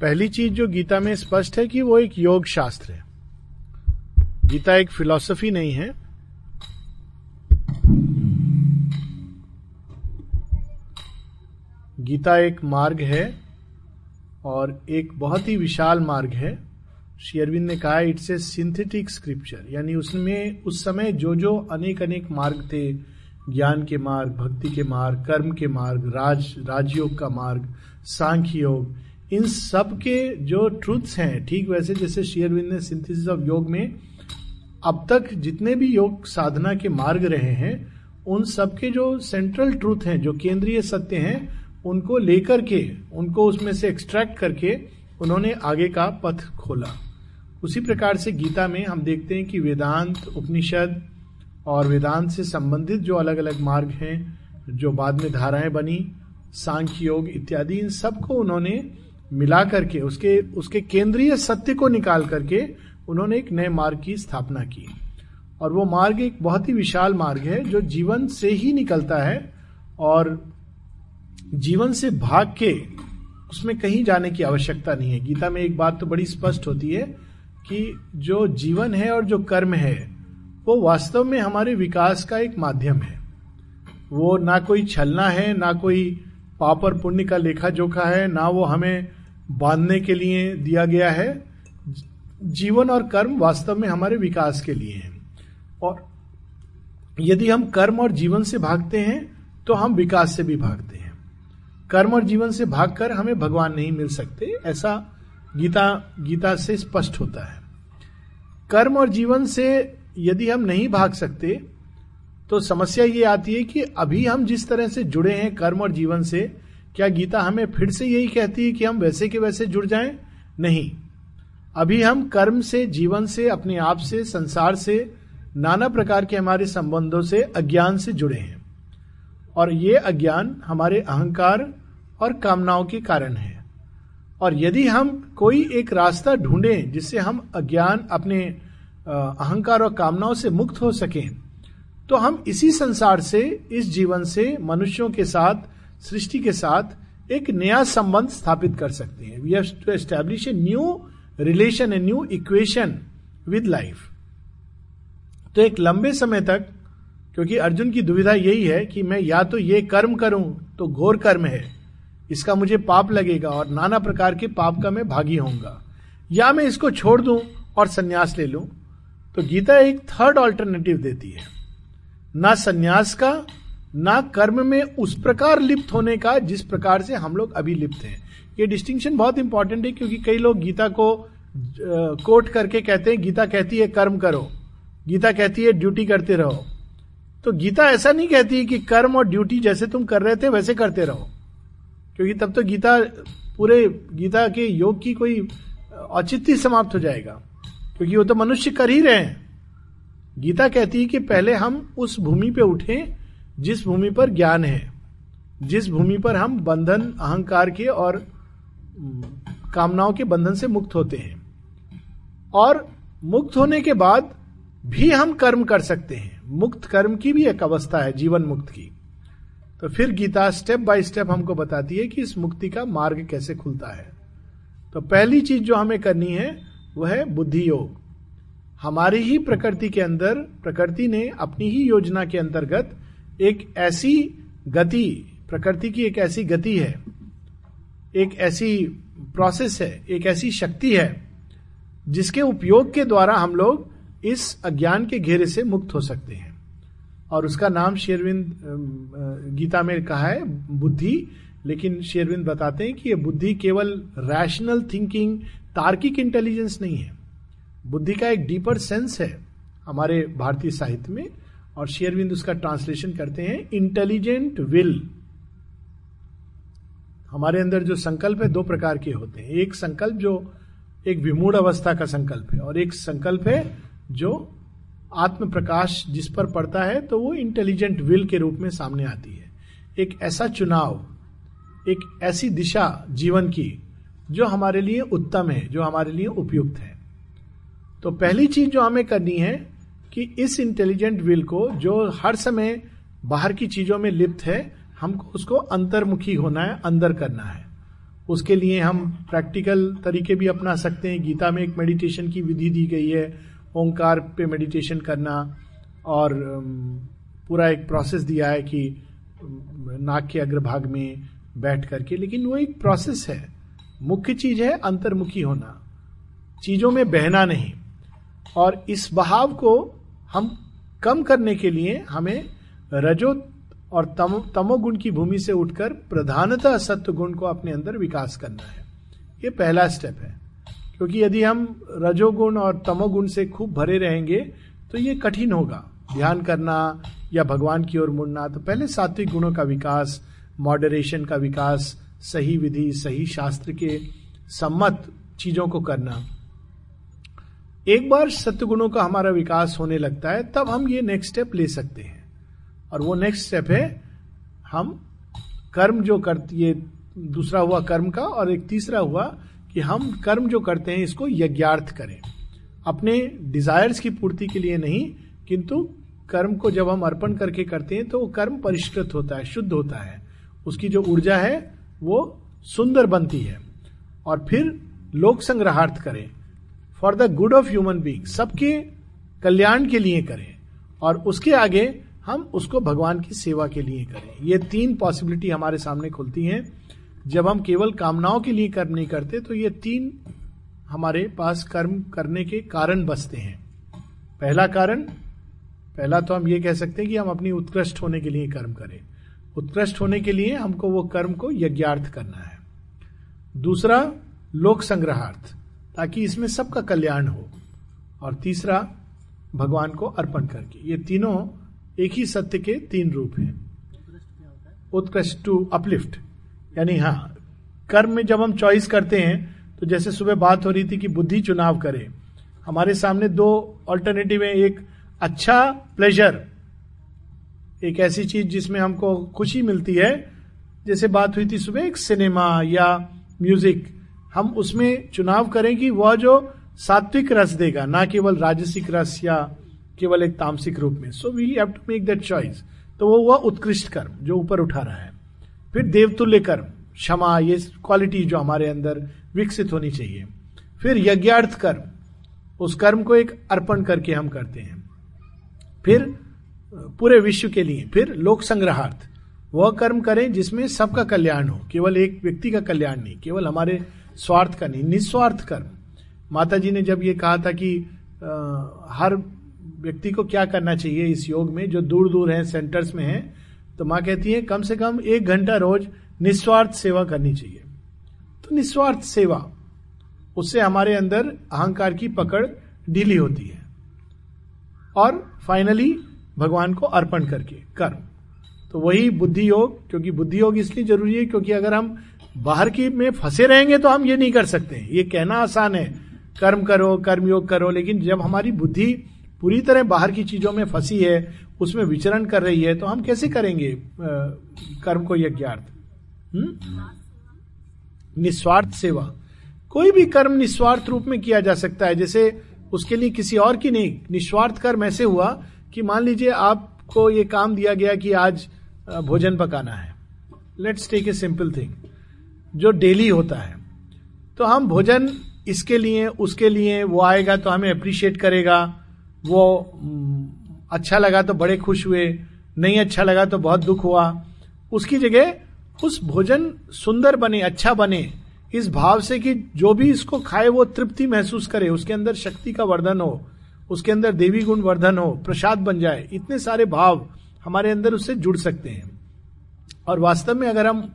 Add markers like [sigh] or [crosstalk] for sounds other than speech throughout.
पहली चीज़ जो गीता में स्पष्ट है कि वो एक योग शास्त्र है। गीता एक फिलॉसफी नहीं है। गीता एक मार्ग है और एक बहुत ही विशाल मार्ग है। श्री अरविंद ने कहा इट्स ए सिंथेटिक स्क्रिप्चर यानी उसमें, उस समय जो जो अनेक अनेक मार्ग थे। ज्ञान के मार्ग, भक्ति के मार्ग, कर्म के मार्ग, राज, राजयोग का मार्ग, सांख्य योग। इन सब के जो ट्रूथ्स हैं, ठीक वैसे जैसे शेयरविंद ने सिंथेसिस ऑफ़ योग में, अब तक जितने भी योग साधना के मार्ग रहे हैं, उन सब के जो सेंट्रल ट्रूथ हैं, जो केंद्रीय सत्य हैं, उनको लेकर के, उनको उसमें से एक्सट्रैक्ट करके उन्होंने आगे का पथ खोला। उसी प्रकार से गीता में हम देखते हैं कि वेदांत, उपनिषद और वेदांत से संबंधित जो अलग अलग मार्ग हैं, जो बाद में धाराएँ बनी, सांख्य योग इत्यादि, इन सबको उन्होंने मिला करके उसके उसके केंद्रीय सत्य को निकाल करके उन्होंने एक नए मार्ग की स्थापना की। और वो मार्ग एक बहुत ही विशाल मार्ग है, जो जीवन से ही निकलता है और जीवन से भाग के उसमें कहीं जाने की आवश्यकता नहीं है। गीता में एक बात तो बड़ी स्पष्ट होती है कि जो जीवन है और जो कर्म है, वो वास्तव में हमारे विकास का एक माध्यम है। वो ना कोई छलना है, ना कोई पाप और पुण्य का लेखा जोखा है, ना वो हमें बांधने के लिए दिया गया है। जीवन और कर्म वास्तव में हमारे विकास के लिए है। और यदि हम कर्म और जीवन से भागते हैं तो हम विकास से भी भागते हैं। कर्म और जीवन से भागकर हमें भगवान नहीं मिल सकते, ऐसा गीता गीता से स्पष्ट होता है। कर्म और जीवन से यदि हम नहीं भाग सकते तो समस्या ये आती है कि अभी हम जिस तरह से जुड़े हैं कर्म और जीवन से क्या गीता हमें फिर से यही कहती है कि हम वैसे के वैसे जुड़ जाएँ? नहीं। अभी हम कर्म से, जीवन से, अपने आप से, संसार से, नाना प्रकार के हमारे संबंधों से, अज्ञान से जुड़े हैं। और ये अज्ञान हमारे अहंकार और कामनाओं के कारण है। और यदि हम कोई एक रास्ता ढूंढें जिससे हम अज्ञान, अपने अहंकार और कामनाओं से मुक्त हो सकें तो हम इसी संसार से, इस जीवन से, मनुष्यों के साथ सृष्टि के साथ एक नया संबंध स्थापित कर सकते हैं। We have to establish a new relation a new equation with life तो एक लंबे समय तक, क्योंकि अर्जुन की दुविधा यही है कि मैं या तो ये कर्म करूँ तो घोर कर्म है। इसका मुझे पाप लगेगा और नाना प्रकार के पाप का मैं भागी होऊँगा। या मैं इसको छोड़ दूँ और संन्यास ले लूँ। तो गीता एक थर्ड ऑल्टरनेटिव देती है। ना संन्यास का ना कर्म में उस प्रकार लिप्त होने का जिस प्रकार से हम लोग अभी लिप्त हैं। ये डिस्टिंक्शन बहुत इंपॉर्टेंट है क्योंकि कई लोग गीता को कोट करके कहते हैं, गीता कहती है, कर्म करो। गीता कहती है ड्यूटी करते रहो। तो गीता ऐसा नहीं कहती कि कर्म और ड्यूटी जैसे तुम कर रहे थे, वैसे करते रहो। क्योंकि तब तो गीता, पूरे गीता के योग की कोई औचित्य समाप्त हो जाएगा। क्योंकि वो तो मनुष्य कर ही रहे हैं। गीता कहती है कि पहले हम उस भूमि पे उठे जिस भूमि पर ज्ञान है, जिस भूमि पर हम बंधन, अहंकार के और कामनाओं के बंधन से मुक्त होते हैं। और मुक्त होने के बाद भी हम कर्म कर सकते हैं। मुक्त कर्म की भी एक अवस्था है, जीवन मुक्त की। तो फिर गीता स्टेप बाय स्टेप हमको बताती है कि इस मुक्ति का मार्ग कैसे खुलता है। तो पहली चीज़ जो हमें करनी है, वह है बुद्धि योग। हमारी ही प्रकृति के अंदर, प्रकृति ने अपनी ही योजना के अंतर्गत एक ऐसी गति, प्रकृति की एक ऐसी गति है, एक ऐसी प्रोसेस है, एक ऐसी शक्ति है, जिसके उपयोग के द्वारा हम लोग इस अज्ञान के घेरे से मुक्त हो सकते हैं। और उसका नाम शेरविंद गीता में कहा है, बुद्धि। लेकिन शेरविंद बताते हैं कि ये बुद्धि केवल रैशनल थिंकिंग तार्किक इंटेलिजेंस नहीं है। बुद्धि का एक डीपर सेंस है, हमारे भारतीय साहित्य में। और शेयरविंद उसका ट्रांसलेशन करते हैं इंटेलिजेंट विल हमारे अंदर जो संकल्प है, दो प्रकार के होते हैं। एक संकल्प जो एक विमूढ़ अवस्था का संकल्प है, और एक संकल्प है जो आत्म प्रकाश जिस पर पड़ता है तो वो इंटेलिजेंट विल के रूप में सामने आती है। एक ऐसा चुनाव, एक ऐसी दिशा जीवन की जो हमारे लिए उत्तम है, जो हमारे लिए उपयुक्त है। तो पहली चीज़ जो हमें करनी है कि इस इंटेलिजेंट विल को जो हर समय बाहर की चीज़ों में लिप्त है, हमको उसको अंतर्मुखी होना है, अंदर करना है। उसके लिए हम प्रैक्टिकल तरीके भी अपना सकते हैं। गीता में एक मेडिटेशन की विधि दी गई है, ओंकार पे मेडिटेशन करना और पूरा एक प्रोसेस दिया है कि नाक के अग्रभाग में बैठ करके। लेकिन वो एक प्रोसेस है। मुख्य चीज़ है अंतर्मुखी होना। चीज़ों में बहना नहीं। और इस बहाव को हम कम करने के लिए हमें रजो और तम, तमोगुण की भूमि से उठकर प्रधानतः सत्य गुण को अपने अंदर विकास करना है। ये पहला स्टेप है। क्योंकि यदि हम रजोगुण और तमोगुण से खूब भरे रहेंगे तो ये कठिन होगा। ध्यान करना या भगवान की ओर मुड़ना तो पहले सात्विक गुणों का विकास मॉडरेशन का विकास, सही विधि, सही शास्त्र के सम्मत चीज़ों को करना। एक बार सत्य गुणों का हमारा विकास होने लगता है, तब हम ये नेक्स्ट स्टेप ले सकते हैं। और वो नेक्स्ट स्टेप है, हम कर्म जो करते ये दूसरा हुआ कर्म का, और एक तीसरा हुआ कि हम कर्म जो करते हैं, इसको यज्ञार्थ करें। अपने डिजायर्स की पूर्ति के लिए नहीं, किंतु कर्म को जब हम अर्पण करके करते हैं तो वो कर्म परिष्कृत होता है, शुद्ध होता है। उसकी जो ऊर्जा है, वो सुंदर बनती है। और फिर लोक संग्रहार्थ करें। For the good of human being सबके कल्याण के लिए करें और उसके आगे हम उसको भगवान की सेवा के लिए करें। ये तीन पॉसिबिलिटी हमारे सामने खुलती हैं। जब हम केवल कामनाओं के लिए कर्म नहीं करते तो ये तीन हमारे पास कर्म करने के कारण बसते हैं। पहला कारण, पहला तो हम ये कह सकते हैं कि हम अपनी उत्कृष्ट होने के लिए कर्म करें। उत्कृष्ट होने के लिए हमको वो कर्म को यज्ञार्थ करना है। दूसरा, लोक संग्रहार्थ। ताकि इसमें सबका कल्याण हो। और तीसरा, भगवान को अर्पण करके। ये तीनों एक ही सत्य के तीन रूप हैं। उत्कृष्ट टू अपलिफ्ट यानी हाँ कर्म में जब हम चॉइस करते हैं तो जैसे सुबह बात हो रही थी कि बुद्धि चुनाव करे। हमारे सामने दो ऑल्टरनेटिव है। एक अच्छा प्लेजर एक ऐसी चीज़ जिसमें हमको खुशी मिलती है। जैसे बात हुई थी सुबह, एक सिनेमा या म्यूज़िक हम उसमें चुनाव करें कि वह जो सात्विक रस देगा, ना केवल राजसिक रस या केवल एक तामसिक रूप में। So we have to make that choice तो वो हुआ उत्कृष्ट कर्म, जो ऊपर उठा रहा है। फिर देवतुल्य कर्म, क्षमा, ये क्वालिटी जो हमारे अंदर विकसित होनी चाहिए। फिर यज्ञार्थ कर्म, उस कर्म को एक अर्पण करके हम करते हैं। फिर, पूरे विश्व के लिए, फिर लोक संग्रहार्थ। वह कर्म करें जिसमें सबका कल्याण हो, केवल एक व्यक्ति का कल्याण नहीं, केवल हमारे स्वार्थ का नहीं निस्वार्थ कर्म। माता जी ने जब ये कहा था कि आ, हर व्यक्ति को क्या करना चाहिए इस योग में जो दूर दूर है सेंटर्स में है तो माँ कहती है कम से कम एक घंटा रोज निस्वार्थ सेवा करनी चाहिए। तो निस्वार्थ सेवा उससे हमारे अंदर अहंकार की पकड़ ढीली होती है। और फाइनली भगवान को अर्पण करके कर्म। तो वही बुद्धि योग क्योंकि बुद्धि योग इसलिए ज़रूरी है क्योंकि अगर हम बाहर की में फंसे रहेंगे तो हम ये नहीं कर सकते। ये कहना आसान है। कर्म करो, कर्म योग करो, लेकिन जब हमारी बुद्धि पूरी तरह बाहर की चीज़ों में फंसी है, उसमें विचरण कर रही है तो हम कैसे करेंगे कर्म को यज्ञार्थ? हम्म? निस्वार्थ सेवा। कोई भी कर्म निस्वार्थ रूप में किया जा सकता है। जैसे उसके लिए किसी और की नहीं, निस्वार्थ कर्म ऐसे हुआ कि मान लीजिए आपको ये काम दिया गया कि आज भोजन पकाना है। Let's take a simple thing जो डेली होता है तो हम भोजन इसके लिए, उसके लिए, वो आएगा तो हमें अप्रिशिएट करेगा। वो अच्छा लगा तो बड़े खुश हुए, नहीं अच्छा लगा तो बहुत दुख हुआ। उसकी जगह उस भोजन सुंदर बने अच्छा बने, इस भाव से कि जो भी इसको खाए वो तृप्ति महसूस करे, उसके अंदर शक्ति का वर्धन हो, उसके अंदर देवी गुण वर्धन हो, प्रसाद बन जाए, इतने सारे भाव हमारे अंदर उससे जुड़ सकते हैं। और वास्तव में अगर हम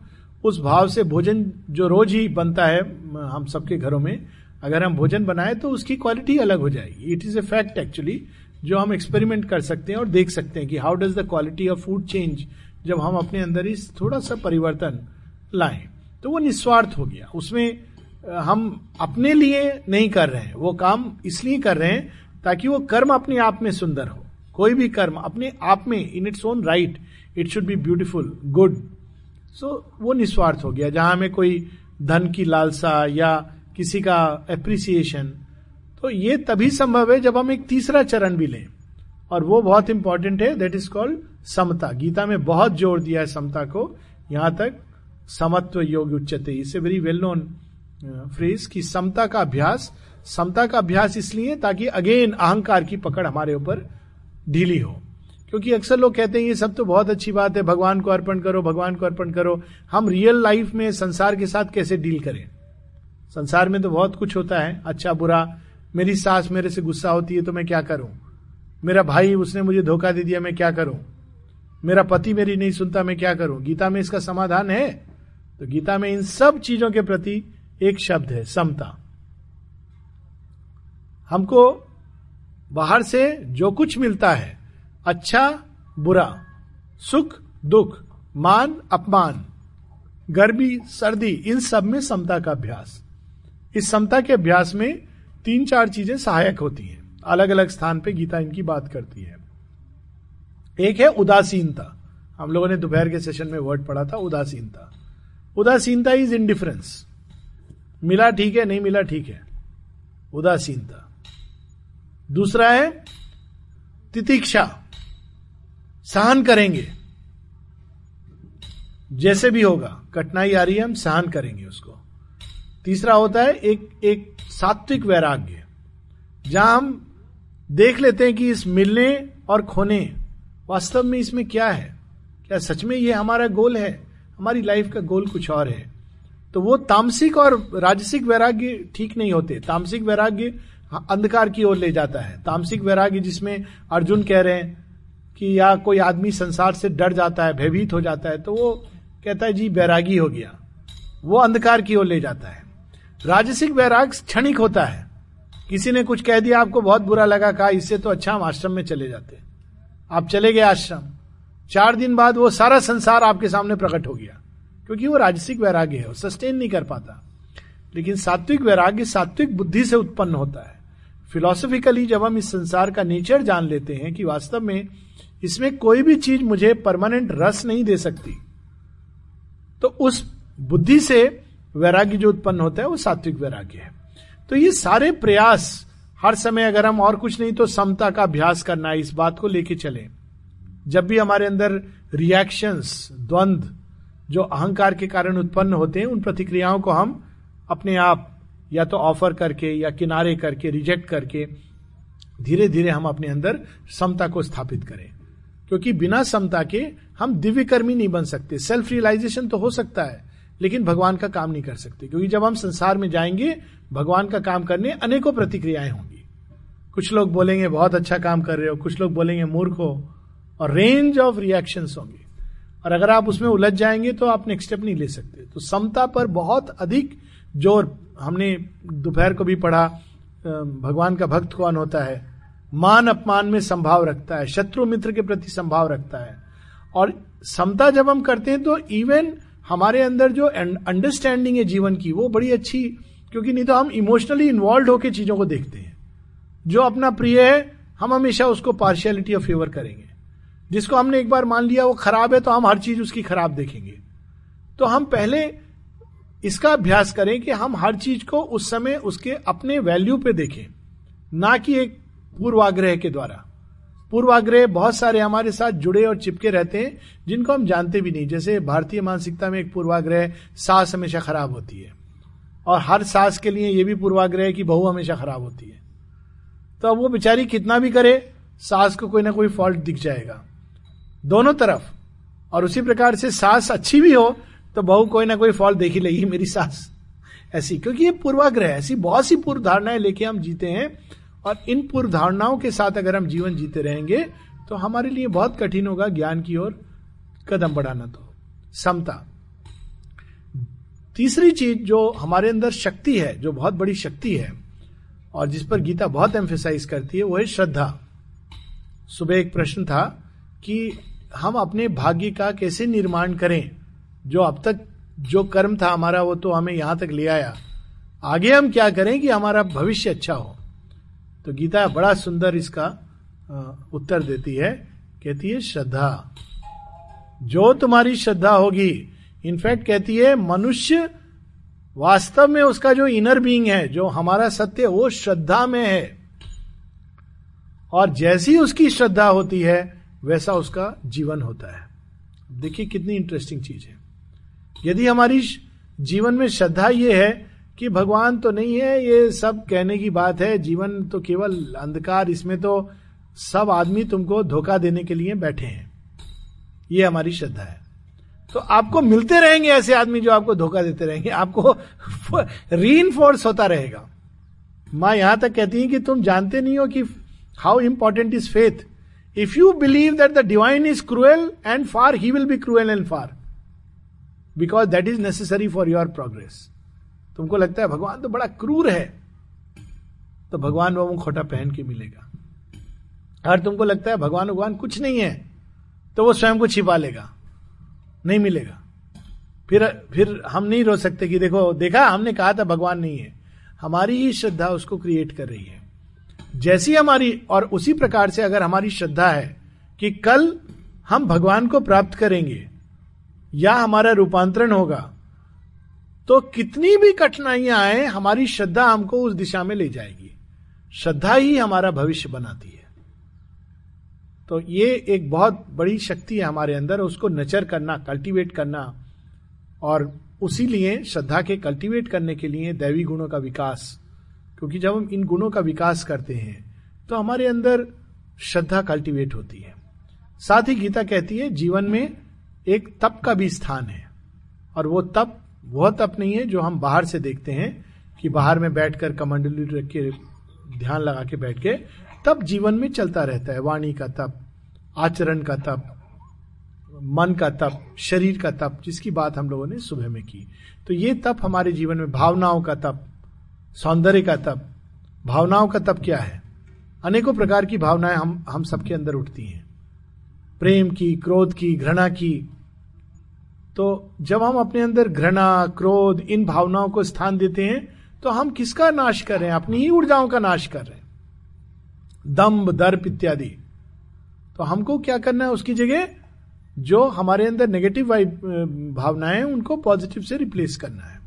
उस भाव से भोजन जो रोज ही बनता है, हम सबके घरों में, अगर हम भोजन बनाए तो उसकी क्वालिटी अलग हो जाएगी। It is a fact actually जो हम एक्सपेरिमेंट कर सकते हैं और देख सकते हैं कि how does the quality of food change जब हम अपने अंदर इस थोड़ा सा परिवर्तन लाएँ। तो वो निस्वार्थ हो गया। उसमें हम अपने लिए नहीं कर रहे हैं, वो काम इसलिए कर रहे हैं ताकि वो कर्म अपने आप में सुंदर हो। कोई भी कर्म अपने आप में in its own right it should be beautiful good so वो निस्वार्थ हो गया। जहाँ हमें कोई धन की लालसा या किसी का एप्रिसिएशन तो ये तभी संभव है जब हम एक तीसरा चरण भी लें। और वो बहुत इंपॉर्टेंट है दैट इज़ कॉल्ड समता। गीता में बहुत ज़ोर दिया है समता को। यहाँ तक समत्व योग उच्चते इसे वेरी वेल नोन फ्रेज की समता का अभ्यास। समता का अभ्यास इसलिए ताकि अगेन अहंकार की पकड़ हमारे ऊपर ढीली हो। क्योंकि अक्सर लोग कहते हैं, ये सब तो बहुत अच्छी बात है, भगवान को अर्पण करो, भगवान को अर्पण करो। हम रियल लाइफ में संसार के साथ कैसे डील करें? संसार में तो बहुत कुछ होता है अच्छा बुरा। मेरी सास मेरे से गुस्सा होती है तो मैं क्या करूँ? मेरा भाई, उसने मुझे धोखा दे दिया, मैं क्या करूँ? मेरा पति मेरी नहीं सुनता, मैं क्या करूँ? गीता में इसका समाधान है? तो गीता में इन सब चीज़ों के प्रति एक शब्द है, समता। हमको बाहर से जो कुछ मिलता है अच्छा बुरा, सुख, दुख, मान, अपमान, गर्मी, सर्दी, इन सब में समता का अभ्यास। इस समता के अभ्यास में तीन चार चीज़ें सहायक होती हैं। अलग अलग स्थान पे गीता इनकी बात करती है। एक है उदासीनता। हम लोगों ने दोपहर के सेशन में वर्ड पढ़ा था, उदासीनता। उदासीनता इज़ इंडिफरेंस मिला ठीक है, नहीं मिला ठीक है। उदासीनता। दूसरा है तितिक्षा। सहन करेंगे। जैसे भी होगा, कठिनाई आ रही है, हम सहन करेंगे उसको। तीसरा होता है एक एक सात्विक वैराग्य, जहाँ हम देख लेते हैं कि इस मिलने और खोने वास्तव में इसमें क्या है। क्या सच में ये हमारा गोल है? हमारी लाइफ का गोल कुछ और है। तो वो तामसिक और राजसिक वैराग्य ठीक नहीं होते। तामसिक वैराग्य अंधकार की ओर ले जाता है। तामसिक वैराग्य जिसमें अर्जुन कह रहे हैं कि या कोई आदमी संसार से डर जाता है, भयभीत हो जाता है तो वो कहता है, जी वैरागी हो गया। वो अंधकार की ओर ले जाता है। राजसिक वैराग क्षणिक होता है। किसी ने कुछ कह दिया, आपको बहुत बुरा लगा, कहा, इससे तो अच्छा हम आश्रम में चले जाते। आप चले गए आश्रम। चार दिन बाद वो सारा संसार आपके सामने प्रकट हो गया, क्योंकि वो राजसिक वैराग्य है, वो सस्टेन नहीं कर पाता। लेकिन सात्विक वैराग्य, सात्विक बुद्धि से उत्पन्न होता है। फिलोसफिकली जब हम इस संसार का नेचर जान लेते हैं कि वास्तव में इसमें कोई भी चीज़ मुझे परमानेंट रस नहीं दे सकती। तो उस बुद्धि से वैराग्य जो उत्पन्न होता है, वो सात्विक वैराग्य है। तो ये सारे प्रयास, हर समय अगर हम और कुछ नहीं तो समता का अभ्यास करना है इस बात को लेके चले। जब भी हमारे अंदर रिएक्शंस द्वंद, जो अहंकार के कारण उत्पन्न होते हैं, उन प्रतिक्रियाओं को हम अपने आप या तो ऑफ़र करके या किनारे करके रिजेक्ट करके धीरे धीरे हम अपने अंदर समता को स्थापित करें। क्योंकि बिना समता के हम दिव्य कर्मी नहीं बन सकते। सेल्फ रियलाइजेशन तो हो सकता है, लेकिन भगवान का काम नहीं कर सकते। क्योंकि जब हम संसार में जाएँगे, भगवान का काम करने अनेकों प्रतिक्रियाएँ होंगी। कुछ लोग बोलेंगे, बहुत अच्छा काम कर रहे हो। कुछ लोग बोलेंगे, मूर्ख हो। और रेंज ऑफ़ रिएक्शन होंगे। और अगर आप उसमें उलझ जाएँगे तो आप नेक्स्ट स्टेप नहीं ले सकते। तो समता पर बहुत अधिक ज़ोर। हमने दोपहर को भी पढ़ा भगवान का भक्त कौन होता है? मान अपमान में संभाव रखता है, शत्रु मित्र के प्रति संभाव रखता है। और समता जब हम करते हैं तो इवन हमारे अंदर जो अंडरस्टैंडिंग है जीवन की, वो बड़ी अच्छी, क्योंकि नहीं तो हम इमोशनली इन्वॉल्व होकर चीज़ों को देखते हैं। जो अपना प्रिय है, हम हमेशा उसको पार्शियलिटी ऑफ़ फेवर करेंगे। जिसको हमने एक बार मान लिया, वो खराब है तो हम हर चीज़ उसकी खराब देखेंगे। तो हम पहले इसका अभ्यास करें कि हम हर चीज़ को उस समय उसके अपने वैल्यू पे देखें। ना कि एक पूर्वाग्रह के द्वारा। पूर्वाग्रह बहुत सारे हमारे साथ जुड़े और चिपके रहते हैं, जिनको हम जानते भी नहीं। जैसे भारतीय मानसिकता में एक पूर्वाग्रह सास हमेशा खराब होती है। और हर सास के लिए यह भी पूर्वाग्रह कि बहू हमेशा खराब होती है। तो अब वो बेचारी कितना भी करे, सास को कोई ना कोई फॉल्ट दिख जाएगा। दोनों तरफ़, और उसी प्रकार से सास अच्छी भी हो तो बहू कोई ना कोई फॉल्ट देखी लेगी, मेरी सास। ऐसी, क्योंकि ये पूर्वाग्रह ऐसी बहुत सी पूर्व धारणाएँ लेके हम जीते हैं और इन पूर्व धारणाओं के साथ अगर हम जीवन जीते रहेंगे तो हमारे लिए बहुत कठिन होगा ज्ञान की ओर कदम बढ़ाना तो। समता। तीसरी चीज़ जो हमारे अंदर शक्ति है, जो बहुत बड़ी शक्ति है, और जिस पर गीता बहुत एम्फेसाइज करती है, वो है श्रद्धा। सुबह एक प्रश्न था कि हम अपने भाग्य का कैसे निर्माण करें? जो अब तक जो कर्म था हमारा, वो तो हमें यहाँ तक ले आया। आगे हम क्या करें कि हमारा भविष्य अच्छा हो? तो गीता बड़ा सुंदर इसका उत्तर देती है। कहती है, श्रद्धा। जो तुम्हारी श्रद्धा होगी, इनफैक्ट कहती है, मनुष्य वास्तव में उसका जो इनर बीइंग है, जो हमारा सत्य वो श्रद्धा में है। और जैसी उसकी श्रद्धा होती है, वैसा उसका जीवन होता है। देखिए कितनी इंटरेस्टिंग चीज़ है। यदि हमारी जीवन में श्रद्धा ये है कि भगवान तो नहीं है, ये सब कहने की बात है। जीवन तो केवल अंधकार, इसमें तो सब आदमी तुमको धोखा देने के लिए बैठे हैं। ये हमारी श्रद्धा है। तो आपको मिलते रहेंगे ऐसे आदमी जो आपको धोखा देते रहेंगे। आपको [laughs] री होता रहेगा। माँ यहाँ तक कहती है कि तुम जानते नहीं हो कि how important is faith if you believe that the divine is cruel and far he will be cruel and far because that is necessary for your progress तुमको लगता है भगवान तो बड़ा क्रूर है तो भगवान वो खोटा पहन के मिलेगा। और तुमको लगता है भगवान भगवान कुछ नहीं है तो वो स्वयं को छिपा लेगा, नहीं मिलेगा। फिर फिर हम नहीं रो सकते कि देखो, देखा, हमने कहा था भगवान नहीं है। हमारी ही श्रद्धा उसको क्रिएट कर रही है। जैसी हमारी, और उसी प्रकार से अगर हमारी श्रद्धा है कि कल हम भगवान को प्राप्त करेंगे, या हमारा रूपांतरण होगा तो कितनी भी कठिनाइयाँ आए, हमारी श्रद्धा हमको उस दिशा में ले जाएगी। श्रद्धा ही हमारा भविष्य बनाती है। तो ये एक बहुत बड़ी शक्ति है हमारे अंदर, उसको नचर करना कल्टीवेट करना, और उसी लिए श्रद्धा के कल्टीवेट करने के लिए दैवी गुणों का विकास, क्योंकि जब हम इन गुणों का विकास करते हैं तो हमारे अंदर श्रद्धा कल्टीवेट होती है। साथ ही गीता कहती है, जीवन में एक तप का भी स्थान है, और वो तप वह तप नहीं है जो हम बाहर से देखते हैं कि बाहर में बैठकर कमंडली रख के ध्यान लगा के बैठ के तब जीवन में चलता रहता है, वाणी का तप, आचरण का तप, मन का तप, शरीर का तप, जिसकी बात हम लोगों ने सुबह में की। तो ये तप हमारे जीवन में भावनाओं का तप, सौंदर्य का तप, भावनाओं का तप क्या है? अनेकों प्रकार की भावनाएँ हम हम सबके अंदर उठती हैं। प्रेम की, क्रोध की, घृणा की तो जब हम अपने अंदर घृणा, क्रोध, इन भावनाओं को स्थान देते हैं तो हम किसका नाश कर रहे हैं? अपनी ही ऊर्जाओं का नाश कर रहे हैं। दम्ब दर्प इत्यादि। तो हमको क्या करना है उसकी जगह? जो हमारे अंदर नेगेटिव भावनाएँ उनको पॉजिटिव से रिप्लेस करना है।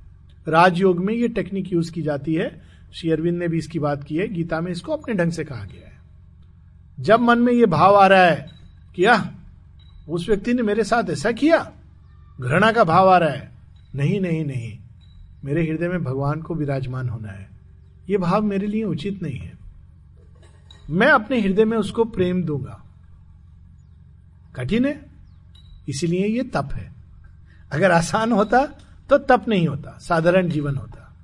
राजयोग में ये टेक्निक यूज़ की जाती है। श्री अरविंद ने भी इसकी बात की है। गीता में इसको अपने ढंग से कहा गया है। जब मन में ये भाव आ रहा है कि उस व्यक्ति ने मेरे साथ ऐसा किया घृणा का भाव आ रहा है। नहीं नहीं नहीं। मेरे हृदय में भगवान को विराजमान होना है। ये भाव मेरे लिए उचित नहीं है। मैं अपने हृदय में उसको प्रेम दूँगा। कठिन है, इसीलिए ये तप है। अगर आसान होता तो तप नहीं होता, साधारण जीवन होता।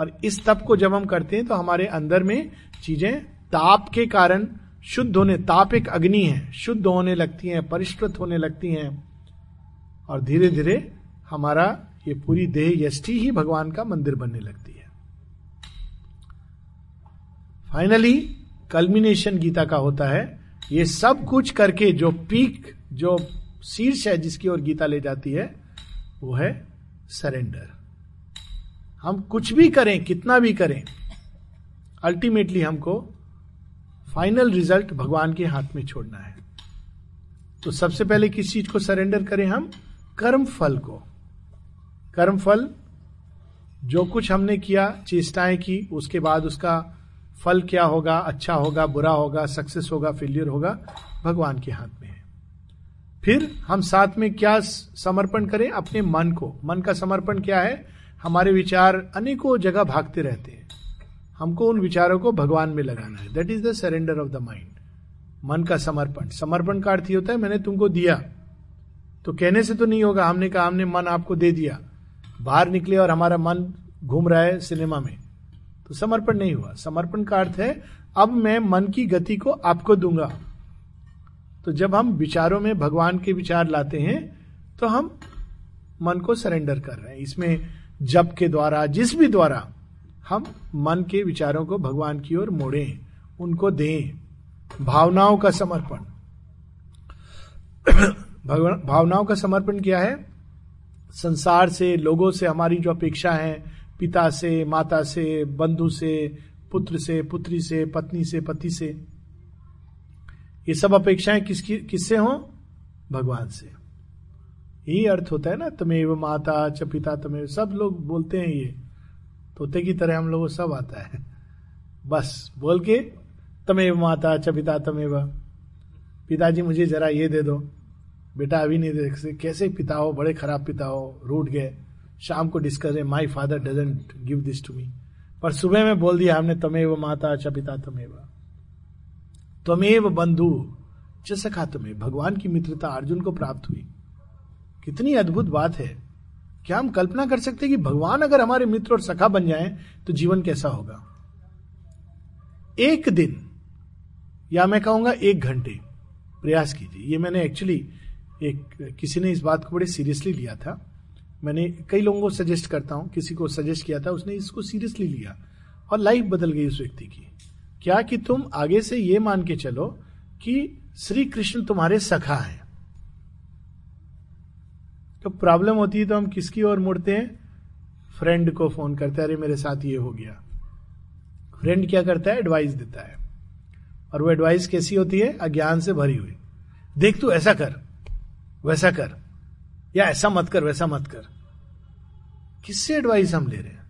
और इस तप को जब हम करते हैं तो हमारे अंदर में चीज़ें, ताप के कारण शुद्ध होने, ताप एक अग्नि है, शुद्ध होने लगती हैं, परिष्कृत होने लगती हैं। और धीरे धीरे हमारा ये पूरी देह यष्टि ही भगवान का मंदिर बनने लगती है। फाइनली कल्मिनेशन गीता का होता है। ये सब कुछ करके जो पीक जो शीर्ष है जिसकी ओर गीता ले जाती है, वो है सरेंडर हम कुछ भी करें, कितना भी करें अल्टीमेटली हमको फाइनल रिज़ल्ट भगवान के हाथ में छोड़ना है। तो सबसे पहले किस चीज़ को सरेंडर करें हम? कर्म फल को। कर्म फल जो कुछ हमने किया, चेष्टाएँ की, उसके बाद उसका फल क्या होगा अच्छा होगा, बुरा होगा सक्सेस होगा फेलियर होगा, भगवान के हाथ में है। फिर हम साथ में क्या समर्पण करें? अपने मन को। मन का समर्पण क्या है? हमारे विचार अनेकों जगह भागते रहते हैं। हमको उन विचारों को भगवान में लगाना है। That is the surrender of the mind मन का समर्पण। समर्पण का अर्थ होता है, मैंने तुमको दिया। तो कहने से तो नहीं होगा, हमने कहा, हमने मन आपको दे दिया। बाहर निकले और हमारा मन घूम रहा है सिनेमा में। तो समर्पण नहीं हुआ। समर्पण का अर्थ है, अब मैं मन की गति को आपको दूँगा। तो जब हम विचारों में भगवान के विचार लाते हैं तो हम मन को सरेंडर कर रहे हैं। इसमें जप के द्वारा, जिस भी द्वारा हम मन के विचारों को भगवान की ओर मोड़े, उनको दें। भावनाओं का समर्पण। भावनाओं का समर्पण क्या है। संसार से, लोगों से, हमारी जो अपेक्षा है, पिता से, माता से, बंधु से, पुत्र से, पुत्री से, पत्नी से, पति से, ये सब अपेक्षाएँ किसकी किससे हो? भगवान से। यही अर्थ होता है ना, तमेव माता च पिता तमेव, सब लोग बोलते हैं ये। तोते की तरह हम लोगों सब आता है। बस, बोल के, तमेव माता च पिता तमेव। पिताजी मुझे जरा ये दे दो। बेटा अभी नहीं देख सकते। कैसे पिता हो, बड़े खराब पिता हो रूट गए। शाम को डिस्कस है my father doesn't give this to me पर सुबह में बोल दिया हमने, तमेव माता अच्छा पिता तमेव। तमेव बंधु सखा तुम्हें भगवान की मित्रता अर्जुन को प्राप्त हुई। कितनी अद्भुत बात है। क्या हम कल्पना कर सकते कि भगवान अगर हमारे मित्र और सखा बन जाए तो जीवन कैसा होगा? एक दिन, या मैं कहूँगा एक घंटे, प्रयास कीजिए। ये मैंने एक्चुअली एक, किसी ने इस बात को बड़े सीरियसली लिया था। मैंने कई लोगों को सजेस्ट करता हूँ, किसी को सजेस्ट किया था, उसने इसको सीरियसली लिया और लाइफ बदल गई उस व्यक्ति की। क्या कि तुम आगे से ये मान के चलो कि श्री कृष्ण तुम्हारे सखा है। तो प्रॉब्लम होती है तो हम किसकी ओर मुड़ते हैं? फ्रेंड को फ़ोन करते हैं, अरे, मेरे साथ ये हो गया। फ्रेंड क्या करता है? एडवाइस देता है। और वो एडवाइस कैसी होती है? अज्ञान से भरी हुई। देख तू ऐसा कर। वैसा कर। या ऐसा मत कर, वैसा मत कर। किससे एडवाइस हम ले रहे हैं?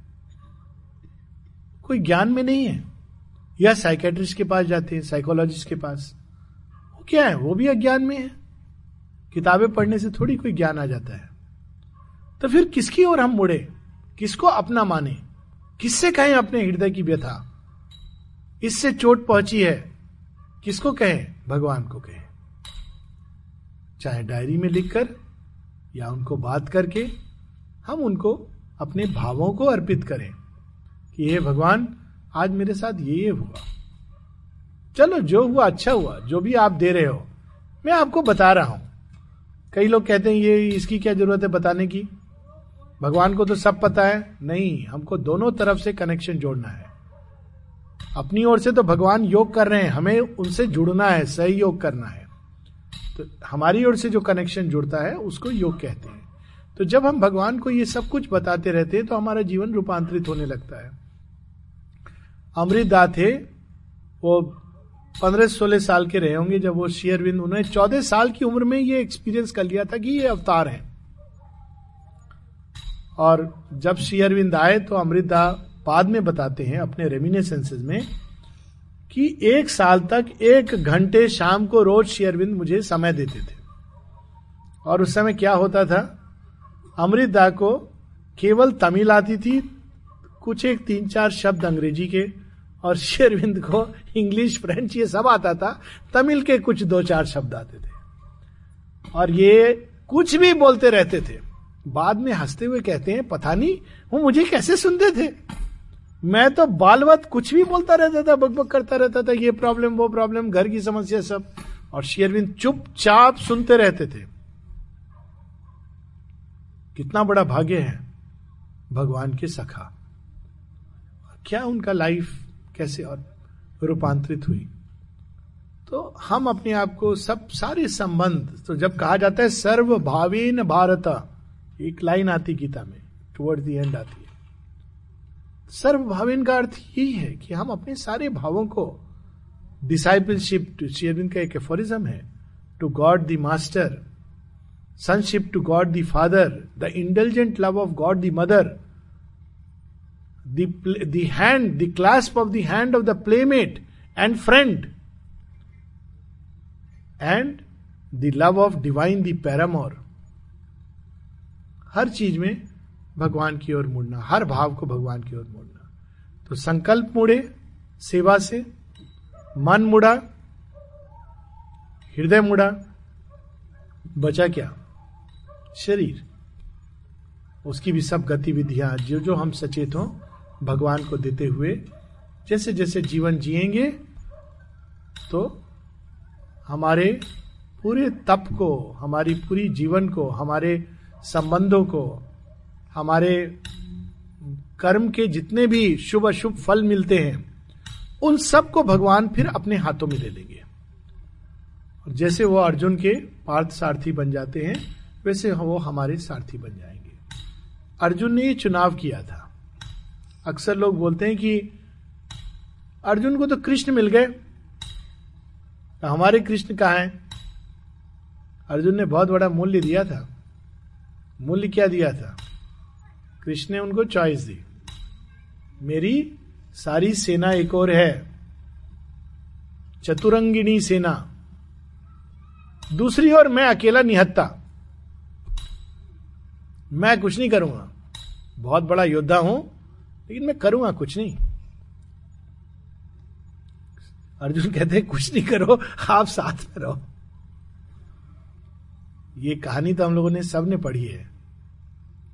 कोई ज्ञान में नहीं है। या साइकेट्रिस्ट के पास जाते हैं साइकोलॉजिस्ट के पास। वो क्या है? वो भी अज्ञान में है। किताबें पढ़ने से थोड़ी कोई ज्ञान आ जाता है। तो फिर किसकी ओर हम मुड़े? किसको अपना माने? किससे कहें अपने हृदय की व्यथा? इससे चोट पहुँची है। किसको कहें? भगवान को कहें। चाहे डायरी में लिखकर या उनको बात करके, हम उनको अपने भावों को अर्पित करें कि हे भगवान, आज मेरे साथ ये ये हुआ। चलो, जो हुआ अच्छा हुआ, जो भी आप दे रहे हो, मैं आपको बता रहा हूँ। कई लोग कहते हैं, ये इसकी क्या ज़रूरत है बताने की? भगवान को तो सब पता है। नहीं, हमको दोनों तरफ़ से कनेक्शन जोड़ना है। अपनी ओर से तो भगवान योग कर रहे हैं, हमें उनसे जुड़ना है सही योग करना है। तो हमारी ओर से जो कनेक्शन जुड़ता है, उसको योग कहते हैं। तो जब हम भगवान को ये सब कुछ बताते रहते हैं तो हमारा जीवन रूपांतरित होने लगता है। अमृत दा थे वो पंद्रह सोलह साल के रहे होंगे जब वो शेयरविंद, उन्होंने चौदह साल की उम्र में ये एक्सपीरियंस कर लिया था कि ये अवतार है। और जब शेयरविंद आए तो अमृता बाद में बताते हैं, अपने रेमिनेसेंसेज में कि एक साल तक एक घंटे शाम को रोज शेयरविंद मुझे समय देते थे। और उस समय क्या होता था? अमृता को केवल तमिल आती थी, कुछ एक तीन चार शब्द अंग्रेज़ी के, और शेरविंद को इंग्लिश, फ्रेंच, ये सब आता था, तमिल के कुछ दो चार शब्द आते थे। और ये कुछ भी बोलते रहते थे। बाद में हँसते हुए कहते हैं, पता नहीं, वो मुझे कैसे सुनते थे? मैं तो बालवत कुछ भी बोलता रहता था, बकबक करता रहता था, ये प्रॉब्लम वो प्रॉब्लम घर की समस्या सब। और शेयरविंद चुपचाप सुनते रहते थे। कितना बड़ा भाग्य है भगवान के सखा। क्या उनका लाइफ कैसे और रूपांतरित हुई? तो हम अपने आप को सब, सारे संबंध तो जब कहा जाता है सर्व भावीन भारत, एक लाइन आती गीता में टुवर्ड दी एंड आती है सर्व भावीन का अर्थ यही है कि हम अपने सारे भावों को डिसाइपलशिप टू शेयरविंद का एक एफोरिज्म है to God the master sonship to God the father the intelligent love of God the mother the hand, the clasp of the hand of the playmate and friend, and the love of divine, the paramour. हर चीज़ में भगवान की ओर मुड़ना, हर भाव को भगवान की ओर मुड़ना। तो संकल्प मुड़े, सेवा से, मन मुड़ा, हृदय मुड़ा, बचा क्या? शरीर। उसकी भी सब गतिविधियाँ, जो जो हम सचेत हों, भगवान को देते हुए, जैसे जैसे जीवन जिएँगे तो हमारे पूरे तप को, हमारी पूरी जीवन को, हमारे संबंधों को हमारे कर्म के जितने भी शुभ अशुभ फल मिलते हैं, उन सबको भगवान फिर अपने हाथों में ले लेंगे और जैसे वो अर्जुन के पार्थ सारथी बन जाते हैं, वैसे वो हमारे सारथी बन जाएँगे। अर्जुन ने ये चुनाव किया था। अक्सर लोग बोलते हैं कि अर्जुन को तो कृष्ण मिल गए तो हमारे कृष्ण कहा है? अर्जुन ने बहुत बड़ा मूल्य दिया था। मूल्य क्या दिया था? कृष्ण ने उनको चॉइस दी। मेरी सारी सेना एक और है। चतुरंगिणी सेना। दूसरी ओर मैं अकेला निहत्ता। मैं कुछ नहीं करूँगा। बहुत बड़ा योद्धा हूँ, लेकिन मैं करूँगा कुछ नहीं। अर्जुन कहते हैं, कुछ नहीं करो, आप साथ में रहो। ये कहानी तो हम लोगों ने सबने पढ़ी है।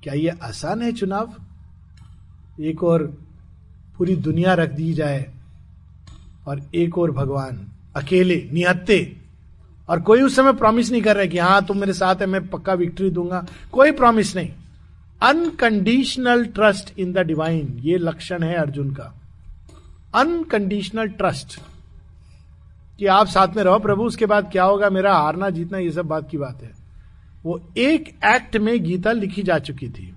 क्या ये आसान है चुनाव? एक और पूरी दुनिया रख दी जाए और एक और भगवान अकेले, निहत्ते। और कोई उस समय प्रॉमिस नहीं कर रहा है कि हाँ तुम मेरे साथ है, मैं पक्का विक्ट्री दूँगा। कोई प्रॉमिस नहीं। Unconditional trust in the divine ये लक्षण है अर्जुन का। अनकंडीशनल ट्रस्ट कि आप साथ में रहो प्रभु, उसके बाद क्या होगा? मेरा हारना जीतना, ये सब बात की बात है। वो एक एक्ट में गीता लिखी जा चुकी थी।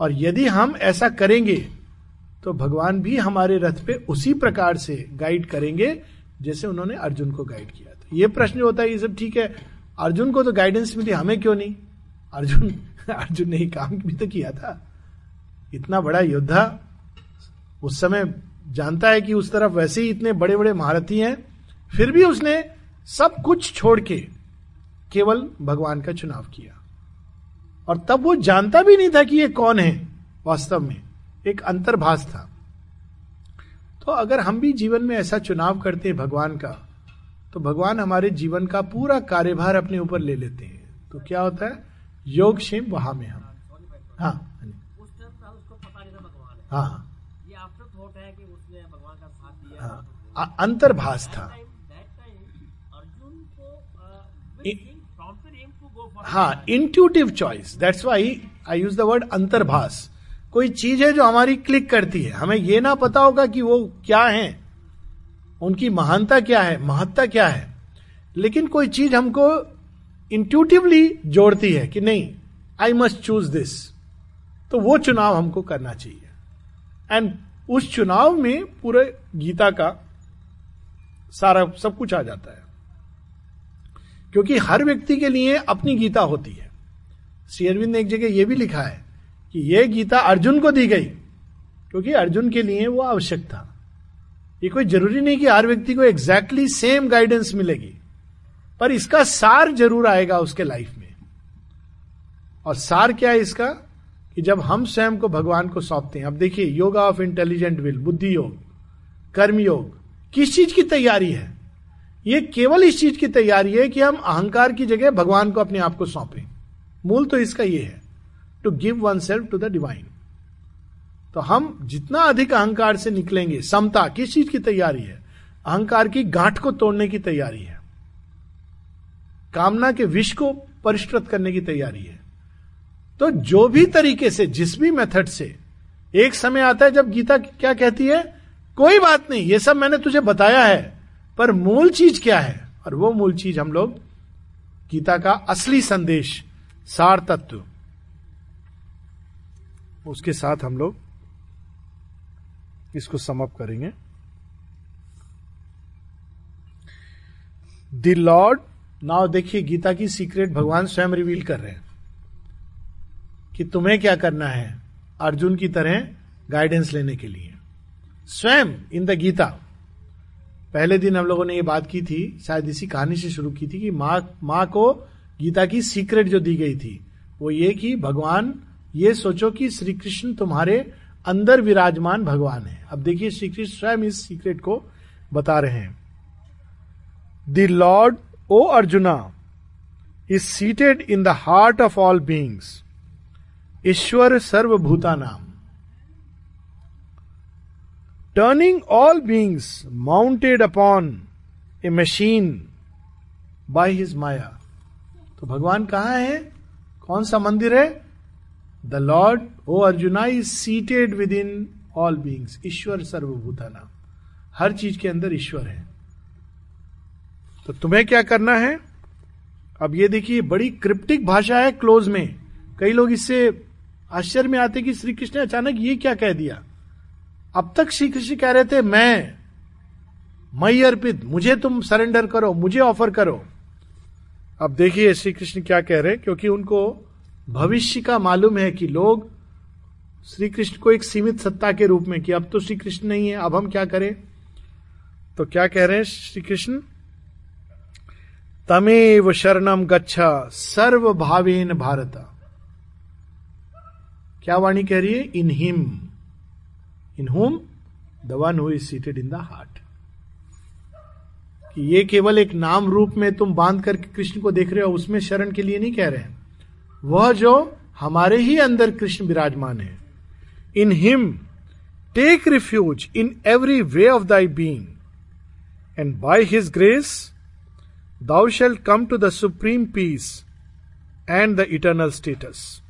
और यदि हम ऐसा करेंगे तो भगवान भी हमारे रथ पे उसी प्रकार से गाइड करेंगे, जैसे उन्होंने अर्जुन को गाइड किया था। ये प्रश्न होता है, ये सब ठीक है। अर्जुन को तो गाइडेंस मिली, हमें क्यों नहीं? अर्जुन [laughs] अर्जुन ने ही काम भी तो किया था। इतना बड़ा योद्धा उस समय जानता है कि उस तरफ़ वैसे ही इतने बड़े बड़े महारथी हैं, फिर भी उसने सब कुछ छोड़ के केवल भगवान का चुनाव किया। और तब वो जानता भी नहीं था कि ये कौन है वास्तव में। एक अंतर्भाष था। तो अगर हम भी जीवन में ऐसा चुनाव करते हैं भगवान का तो भगवान हमारे जीवन का पूरा कार्यभार अपने ऊपर ले लेते हैं। तो क्या होता है? योग क्षेम वहाँ में हम। हाँ। हाँ। हाँ अंतर्भाष था। हाँ intuitive choice that's why I use the word अंतर्भाष कोई चीज़ है जो हमारी क्लिक करती है। हमें यह ना पता होगा कि वो क्या है। उनकी महानता क्या है, महत्ता क्या है। लेकिन कोई चीज़ हमको इंट्यूटिवली जोड़ती है कि नहीं आई मस्ट चूज़ दिस तो वो चुनाव हमको करना चाहिए। एंड उस चुनाव में पूरे गीता का सारा सब कुछ आ जाता है। क्योंकि हर व्यक्ति के लिए अपनी गीता होती है। श्री अरविंद ने एक जगह यह भी लिखा है कि यह गीता अर्जुन को दी गई, क्योंकि अर्जुन के लिए वो आवश्यक था। ये कोई ज़रूरी नहीं कि हर व्यक्ति को एग्जैक्टली सेम गाइडेंस मिलेगी, पर इसका सार ज़रूर आएगा उसके लाइफ में। और सार क्या है इसका? कि जब हम स्वयं को भगवान को सौंपते हैं, अब देखिए योगा ऑफ़ इंटेलिजेंट विल बुद्धि योग कर्म योग किस चीज़ की तैयारी है? ये केवल इस चीज़ की तैयारी है कि हम अहंकार की जगह भगवान को अपने आप को सौंपे। मूल तो इसका ये है to give oneself to the divine तो हम जितना अधिक अहंकार से निकलेंगे, समता, किस चीज़ की तैयारी है? अहंकार की गांठ को तोड़ने की तैयारी है। कामना के विष को परिष्कृत करने की तैयारी है। तो जो भी तरीके से, जिस भी मेथड से, एक समय आता है जब गीता क्या कहती है? कोई बात नहीं, ये सब मैंने तुझे बताया है। पर मूल चीज़ क्या है? और वो मूल चीज़ हम लोग गीता का असली संदेश सार तत्व उसके साथ हम लोग इसको समअप करेंगे। द लॉर्ड, नाउ देखिए गीता की सीक्रेट भगवान स्वयं रिवील कर रहे हैं कि तुम्हें क्या करना है अर्जुन की तरह गाइडेंस लेने के लिए। स्वयं इन द गीता। पहले दिन हम लोगों ने ये बात की थी, शायद इसी कहानी से शुरू की थी कि माँ माँ को गीता की सीक्रेट जो दी गई थी, वो ये कि भगवान ये सोचो कि श्री कृष्ण तुम्हारे अंदर विराजमान भगवान है। अब देखिए श्री कृष्ण स्वयं इस सीक्रेट को बता रहे हैं। The lord, O Arjuna, is seated in the heart of all beings ईश्वर सर्वभूता नाम। Turning all beings mounted upon a machine by his maya तो भगवान कहा है? कौन सा मंदिर है? The lord O Arjuna is seated within all beings ईश्वर सर्वभूता नाम। हर चीज़ के अंदर ईश्वर है। तो तुम्हें क्या करना है? अब ये देखिए, बड़ी क्रिप्टिक भाषा है क्लोज में। कई लोग इससे आश्चर्य में आते कि श्री कृष्ण ने अचानक ये क्या कह दिया? अब तक श्री कृष्ण कह रहे थे, मैं मई अर्पित, मुझे तुम सरेंडर करो, मुझे ऑफ़र करो. अब देखिए श्री कृष्ण क्या कह रहे क्योंकि उनको भविष्य का मालूम है कि लोग श्री कृष्ण को एक सीमित सत्ता के रूप में कि अब तो श्री कृष्ण नहीं है, अब हम क्या करें? तो क्या कह रहे हैं श्री कृष्ण तमेव शरणम गच्छा सर्वभावेन भारत। क्या वाणी कह रही है? In him in whom the one who is seated in the heart कि ये केवल एक नाम रूप में तुम बाँध करके कृष्ण को देख रहे हो, उसमें शरण के लिए नहीं कह रहे हैं। वह जो हमारे ही अंदर कृष्ण विराजमान है। In him take refuge in every way of thy being and by his grace thou shall come to the supreme peace and the eternal status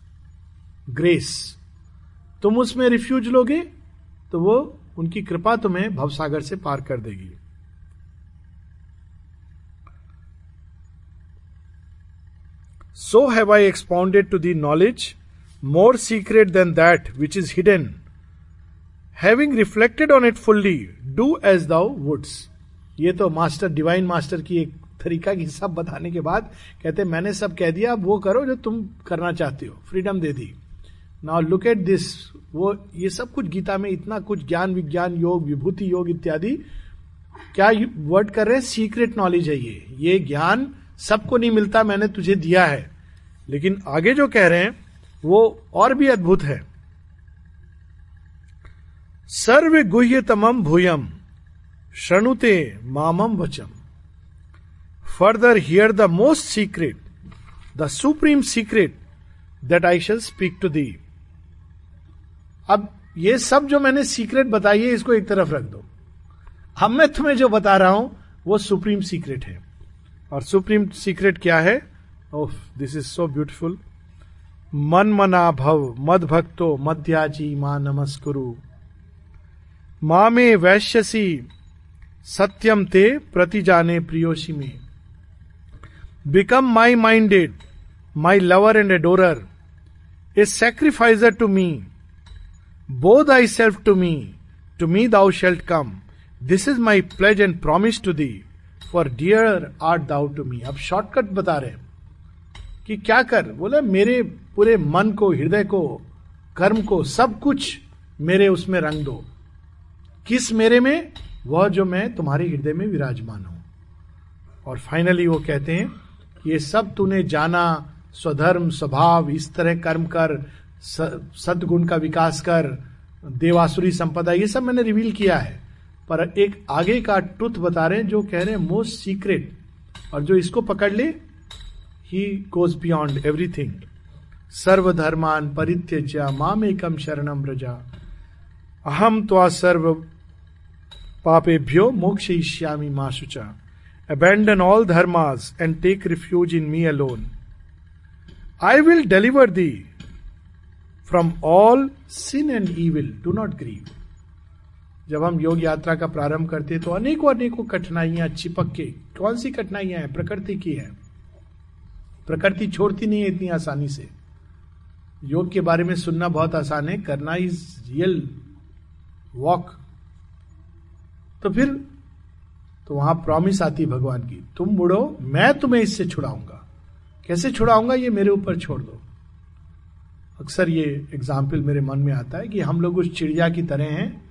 grace तुम उसमें रिफ्यूज लोगे? तो वो उनकी कृपा तुम्हें भवसागर से पार कर देगी। So have I expounded to thee knowledge more secret than that which is hidden having reflected on it fully do as thou wouldst ये तो मास्टर डिवाइन मास्टर की एक तरीका की सब बताने के बाद कहते मैंने सब कह दिया, अब वो करो जो तुम करना चाहते हो। फ्रीडम दे दी। नाउ लुक एट दिस वो, ये सब कुछ गीता में इतना कुछ ज्ञान विज्ञान योग, विभूति योग इत्यादि, क्या वर्ड कर रहे हैं? सीक्रेट नॉलेज है ये। ये ज्ञान सबको नहीं मिलता, मैंने तुझे दिया है। लेकिन आगे जो कह रहे हैं, वो और भी अद्भुत है। सर्व गुह्य तमम भूयम शनुते मामम वचम। Further hear the most secret the supreme secret that I shall speak to thee अब ये सब जो मैंने सीक्रेट बताई है, इसको एक तरफ़ रख दो। अब मैं तुम्हें जो बता रहा हूँ, वो सुप्रीम सीक्रेट है। और सुप्रीम सीक्रेट क्या है? Oh this is so beautiful मन मना भव मद भक्तो मध्याजी माँ नमस्कुरु। माँ में वैश्यसी, सत्यम ते प्रति जाने प्रियोशी में। Become my minded my lover and adorer a sacrificer to me bow thy self to me to me thou shalt come this is my pledge and promise to thee for dear art thou to me अब shortcut बता रहे कि क्या कर? बोले, मेरे पूरे मन को, हृदय को, कर्म को, सब कुछ मेरे उसमें रंग दो। किस मेरे में? वह जो मैं तुम्हारे हृदय में विराजमान हूँ। और फाइनली वो कहते हैं ये सब तूने जाना, स्वधर्म, स्वभाव, इस तरह कर्म कर सदगुण का विकास कर, देवासुरी संपदा, ये सब मैंने रिवील किया है। पर एक आगे का ट्रुथ बता रहे हैं जो कह रहे हैं मोस्ट सीक्रेट और जो इसको पकड़ ले ही गोज बियॉन्ड एवरीथिंग सर्वधर्मान परित्यज्या माम एकम शरणम रजा अहम त्वा सर्व पापेभ्यो मोक्ष इश्यामी माशुचा abandon all dharmas and take refuge in me alone I will deliver thee from all sin and evil do not grieve जब हम योग यात्रा का प्रारंभ करते तो अनेकों अनेकों कठिनाइयाँ चिपक के, कौन सी कठिनाइयाँ हैं? प्रकृति की है। प्रकृति छोड़ती नहीं है इतनी आसानी से। योग के बारे में सुनना बहुत आसान है, करना इज़ रियल वॉक तो फिर तो वहाँ प्रॉमिस आती भगवान की, तुम मुड़ो मैं तुम्हें इससे छुड़ाऊँगा। कैसे छुड़ाऊँगा? ये मेरे ऊपर छोड़ दो। अक्सर ये एग्ज़ाम्पल मेरे मन में आता है कि हम लोग उस चिड़िया की तरह हैं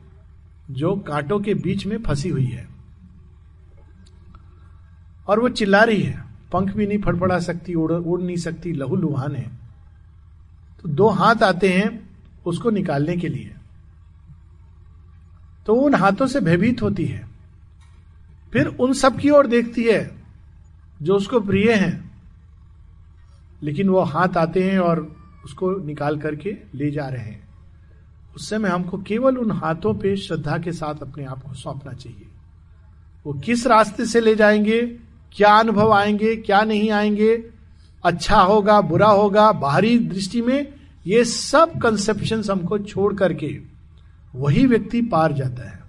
जो कांटों के बीच में फंसी हुई है। और वो चिल्ला रही है। पंख भी नहीं फड़फड़ा सकती, उड़ उड़ नहीं सकती, लहू लुहान है। तो दो हाथ आते हैं उसको निकालने के लिए। तो उन हाथों से भयभीत होती है। फिर उन सब की ओर देखती है जो उसको प्रिय हैं। लेकिन वो हाथ आते हैं और उसको निकाल करके ले जा रहे हैं। उस समय हमको केवल उन हाथों पे श्रद्धा के साथ अपने आप को सौंपना चाहिए। वो किस रास्ते से ले जाएँगे, क्या अनुभव आएँगे, क्या नहीं आएँगे अच्छा होगा, बुरा होगा, बाहरी दृष्टि में ये सब कंसेप्शन हमको छोड़ करके वही व्यक्ति पार जाता है।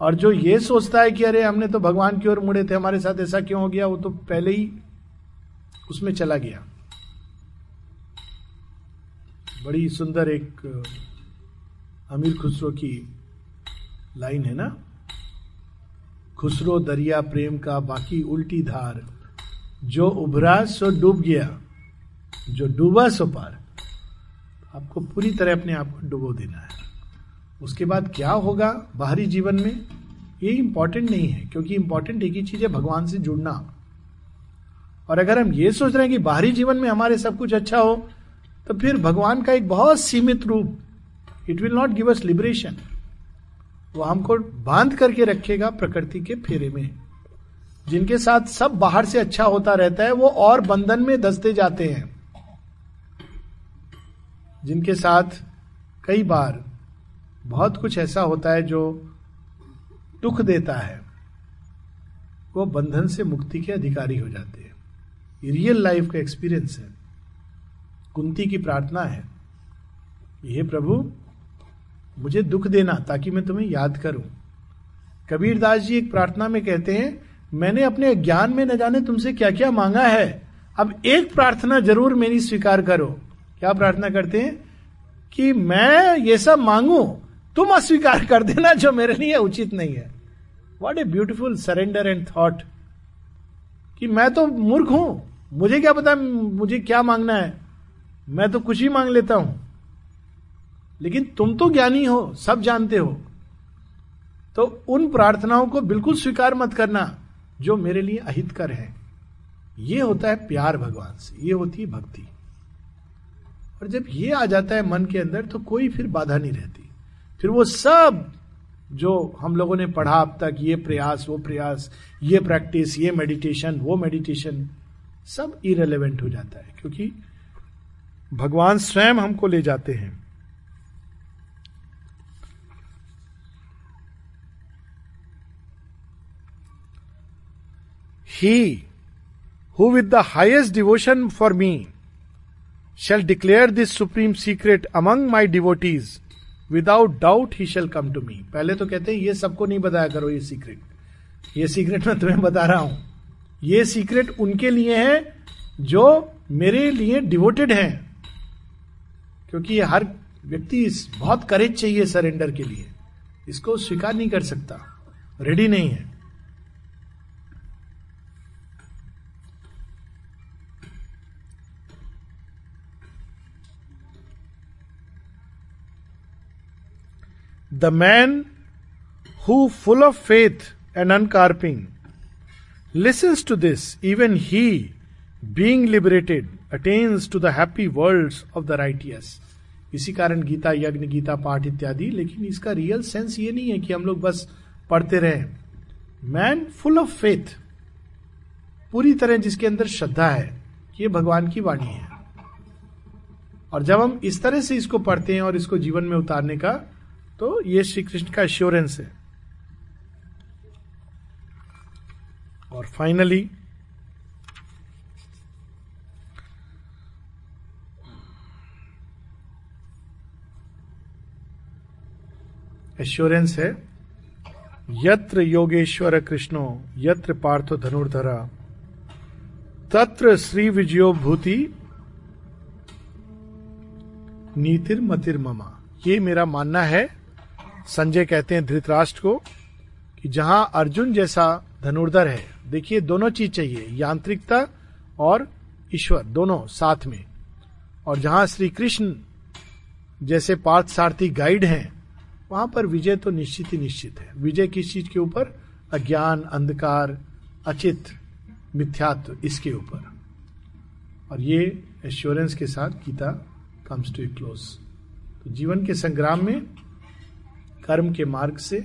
और जो ये सोचता है कि अरे हमने तो भगवान की ओर मुड़े थे, हमारे साथ ऐसा क्यों हो गया, वो तो पहले ही उसमें चला गया। बड़ी सुंदर एक, अमीर खुसरो की लाइन है ना? खुसरो दरिया प्रेम का बाकी उल्टी धार। जो उभरा सो डूब गया, जो डूबा सो पार। आपको पूरी तरह अपने आप को डुबो देना है। उसके बाद क्या होगा बाहरी जीवन में? ये इंपॉर्टेंट नहीं है, क्योंकि इंपॉर्टेंट एक ही चीज़ है, भगवान से जुड़ना। और अगर हम ये सोच रहे हैं कि बाहरी जीवन में हमारे सब कुछ अच्छा हो तो फिर भगवान का एक बहुत सीमित रूप it will not give us liberation वो हमको बाँध करके रखेगा प्रकृति के फेरे में। जिनके साथ सब बाहर से अच्छा होता रहता है, वो और बंधन में दसते जाते हैं। जिनके साथ कई बार बहुत कुछ ऐसा होता है जो दुख देता है, वो बंधन से मुक्ति के अधिकारी हो जाते हैं। ये रियल लाइफ का एक्सपीरियंस है। कुंती की प्रार्थना है। ये प्रभु, मुझे दुख देना ताकि मैं तुम्हें याद करूँ। कबीर दास जी एक प्रार्थना में कहते हैं, मैंने अपने ज्ञान में न जाने तुमसे क्या क्या मांगा है। अब एक प्रार्थना ज़रूर मेरी स्वीकार करो। क्या प्रार्थना करते हैं? कि मैं ये सब मांगू, तुम अस्वीकार कर देना जो मेरे लिए उचित नहीं है। What a beautiful surrender and thought कि मैं तो मूर्ख हूँ। मुझे क्या पता, मुझे क्या मांगना है? मैं तो कुछ ही मांग लेता हूँ। लेकिन तुम तो ज्ञानी हो, सब जानते हो। तो उन प्रार्थनाओं को बिल्कुल स्वीकार मत करना, जो मेरे लिए अहितकर है। ये होता है प्यार भगवान से, ये होती है भक्ति। और जब ये आ जाता है मन के अंदर तो कोई फिर बाधा नहीं रहती। फिर वो सब जो हम लोगों ने पढ़ा अब तक, ये प्रयास, वो प्रयास, ये प्रैक्टिस, ये मेडिटेशन, वो मेडिटेशन, सब इरेलीवेंट हो जाता है। क्योंकि भगवान स्वयं हमको ले जाते हैं। He who with the highest devotion for me shall declare this supreme secret among my devotees without doubt he shall come to me पहले तो कहते हैं, ये सबको नहीं बताया करो, ये सीक्रेट ये सीक्रेट मैं तुम्हें बता रहा हूँ। ये सीक्रेट उनके लिए है जो मेरे लिए डिवोटेड हैं। क्योंकि हर व्यक्ति बहुत करेज चाहिए सरेंडर के लिए। इसको स्वीकार नहीं कर सकता। रेडी नहीं है। The man who full of faith and uncarping listens to this even he being liberated attains to the happy world of the righteous इसी कारण गीता, यज्ञ, गीता, पाठ इत्यादि, लेकिन इसका रियल सेंस ये नहीं है कि हम लोग बस पढ़ते रहे। मैन फुल ऑफ़ फेथ पूरी तरह जिसके अंदर श्रद्धा है, ये भगवान की वाणी है। और जब हम इस तरह से इसको पढ़ते हैं और इसको जीवन में उतारने का तो ये श्री कृष्ण का एश्योरेंस है। और फाइनली एश्योरेंस है, यत्र योगेश्वर कृष्णो, यत्र पार्थो धनुर्धरा, तत्र श्री विजयो भूति, नीतिर मतिर ममा। ये मेरा मानना है, संजय कहते हैं धृतराष्ट्र को, कि जहाँ अर्जुन जैसा धनुर्धर है, देखिए दोनों चीज़ चाहिए, यांत्रिकता और ईश्वर, दोनों साथ में। और जहाँ श्री कृष्ण जैसे पार्थ सारथी गाइड हैं वहाँ पर विजय तो निश्चित ही निश्चित है। विजय किस चीज़ के ऊपर? अज्ञान, अंधकार, अचित, मिथ्यात्व, इसके ऊपर। और ये एश्योरेंस के साथ Gita comes to a close तो जीवन के संग्राम में, कर्म के मार्ग से,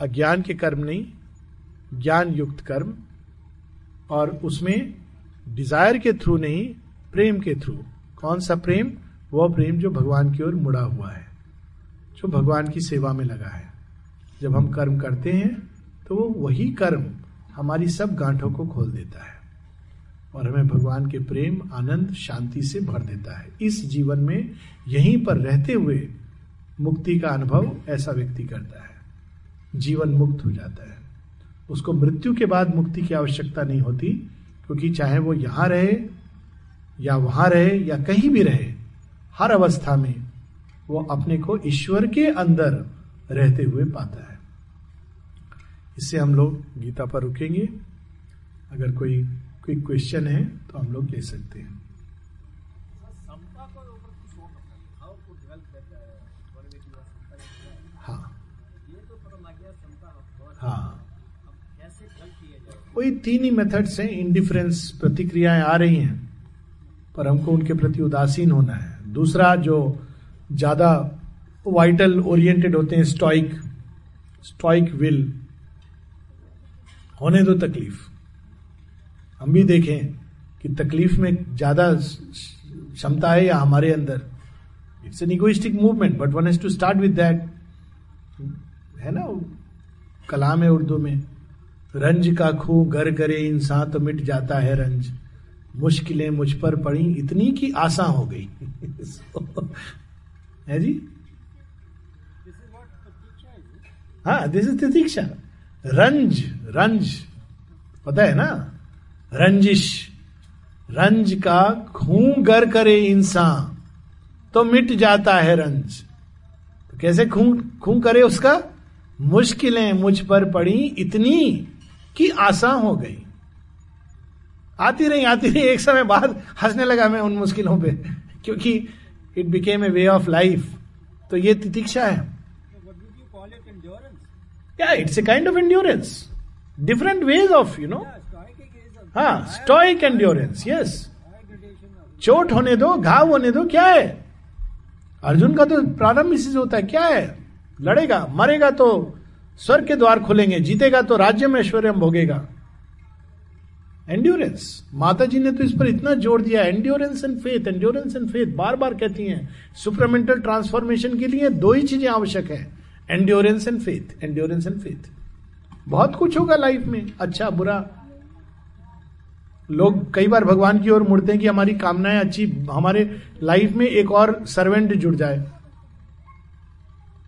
अज्ञान के कर्म नहीं ज्ञान युक्त कर्म, और उसमें डिज़ायर के थ्रू नहीं, प्रेम के थ्रू कौन सा प्रेम? वह प्रेम जो भगवान की ओर मुड़ा हुआ है। जो भगवान की सेवा में लगा है। जब हम कर्म करते हैं तो वो वही कर्म हमारी सब गांठों को खोल देता है और हमें भगवान के प्रेम, आनंद, शांति से भर देता है। इस जीवन में यहीं पर रहते हुए मुक्ति का अनुभव ऐसा व्यक्ति करता है। जीवन मुक्त हो जाता है। उसको मृत्यु के बाद मुक्ति की आवश्यकता नहीं होती, क्योंकि चाहे वो यहाँ रहे या वहाँ रहे या कहीं भी रहे, हर अवस्था में वो अपने को ईश्वर के अंदर रहते हुए पाता है। इससे हम लोग गीता पर रुकेंगे। अगर कोई कोई क्वेश्चन है तो हम लोग ले सकते हैं। हाँ। हाँ। वही तीन ही मेथड्स हैं इंडिफरेंस प्रतिक्रियाएँ आ रही हैं, पर हमको उनके प्रति उदासीन होना है। दूसरा जो ज़्यादा वाइटल ओरिएंटेड होते हैं स्टॉइक स्टॉइक विल होने दो तकलीफ़। हम भी देखें कि तकलीफ़ में ज़्यादा क्षमता है या हमारे अंदर। It's an egoistic movement but one has to start with that है ना? कलाम है उर्दू में। रंज का खू गर करे, इंसान तो मिट जाता है रंज। मुश्किलें मुझ पर पड़ी, इतनी की आसा हो गई। [laughs] है जी? हाँ दिस इज़ तितीक्षा रंज रंज पता है ना? रंजिश रंज का खूं गर करे इंसान। तो मिट जाता है रंज तो कैसे खूं खूं करे उसका? मुश्किलें मुझ पर पड़ी इतनी कि आसान हो गई। आती रही आती रही, एक समय बाद हंसने लगा मैं उन मुश्किलों पे, क्योंकि it became a way of life तो ये तितिक्षा है। या it's a kind of endurance different ways of you know हाँ स्टॉइक एंड्योरेंस यस चोट होने दो, घाव होने दो, क्या है? अर्जुन का तो प्रारंभ इसी से होता है, क्या है? लड़ेगा, मरेगा तो स्वर्ग के द्वार खुलेंगे, जीतेगा तो राज्य में ऐश्वर्य भोगेगा। एंड्योरेंस माता जी ने तो इस पर इतना ज़ोर दिया endurance and faith endurance and faith बार बार कहती हैं सुपरमेंटल ट्रांसफॉर्मेशन के लिए दो ही चीज़ें आवश्यक है endurance and faith endurance and faith बहुत कुछ होगा लाइफ में अच्छा बुरा। लोग कई बार भगवान की ओर मुड़ते हैं कि हमारी कामनाएँ अच्छी, हमारे लाइफ में एक और सर्वेंट जुड़ जाए।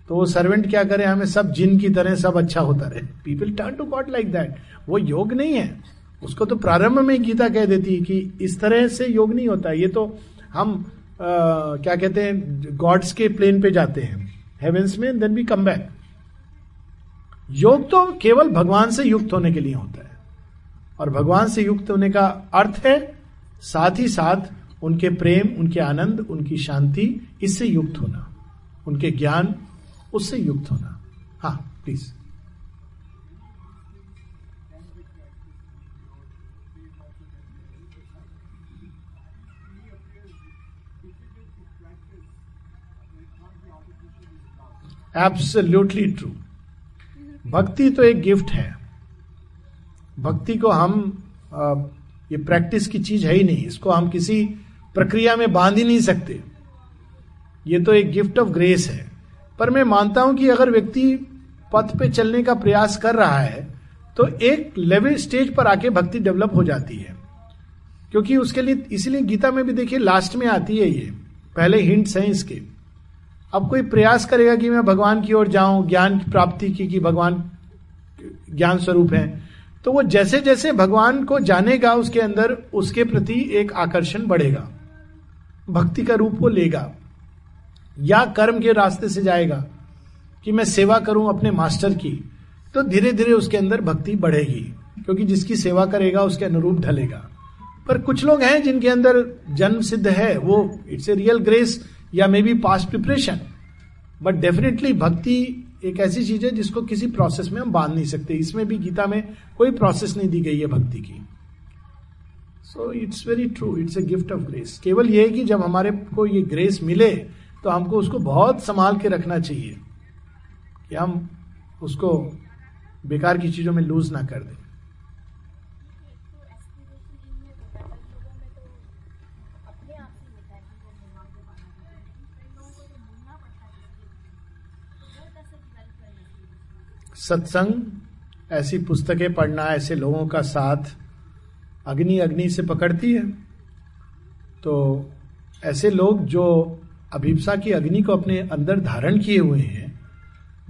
तो वो सर्वेंट क्या करे, हमें सब जिन की तरह सब अच्छा होता रहे। People turn to God like that वो योग नहीं है। उसको तो प्रारंभ में गीता कह देती है कि इस तरह से योग नहीं होता ये तो हम आ, क्या कहते हैं गॉड्स के प्लेन पे जाते हैं हेवेंस में देन वी कम बैक योग तो केवल भगवान से युक्त होने के लिए होता है। और भगवान से युक्त होने का अर्थ है साथ ही साथ उनके प्रेम उनके आनंद उनकी शांति इससे युक्त होना। उनके ज्ञान उससे युक्त होना। हाँ प्लीज़ एब्सोल्यूटली ट्रू भक्ति तो एक गिफ्ट है. भक्ति को हम आ, ये प्रैक्टिस की चीज़ है ही नहीं. इसको हम किसी प्रक्रिया में बाँध ही नहीं सकते. ये तो एक गिफ्ट ऑफ़ ग्रेस है. पर मैं मानता हूँ कि अगर व्यक्ति पथ पे चलने का प्रयास कर रहा है तो एक लेवल स्टेज पर आके भक्ति डेवलप हो जाती है. क्योंकि उसके लिए इसीलिए गीता में भी देखिए लास्ट में आती है ये. पहले हिंट्स हैं इसके. अब कोई प्रयास करेगा कि मैं भगवान की ओर जाऊँ, ज्ञान की प्राप्ति की, कि भगवान ज्ञान स्वरूप है। तो वो जैसे जैसे भगवान को जानेगा, उसके अंदर उसके प्रति एक आकर्षण बढ़ेगा, भक्ति का रूप वो लेगा, या कर्म के रास्ते से जाएगा कि मैं सेवा करूँ अपने मास्टर की तो धीरे धीरे उसके अंदर भक्ति बढ़ेगी, क्योंकि जिसकी सेवा करेगा, उसके अनुरूप ढलेगा। पर कुछ लोग हैं जिनके अंदर जन्म सिद्ध है, वो इट्स ए रियल ग्रेस या may be past preparation but definitely भक्ति एक ऐसी चीज़ है जिसको किसी प्रोसेस में हम बाँध नहीं सकते। इसमें भी गीता में कोई प्रोसेस नहीं दी गई है भक्ति की। So it's very true it's a gift of grace केवल ये है कि जब हमारे को ये ग्रेस मिले तो हमको उसको बहुत संभाल के रखना चाहिए कि हम उसको बेकार की चीज़ों में लूज ना कर दें। सत्संग, ऐसी पुस्तकें पढ़ना, ऐसे लोगों का साथ अग्नि अग्नि से पकड़ती है। तो ऐसे लोग जो अभिप्सा की अग्नि को अपने अंदर धारण किए हुए हैं,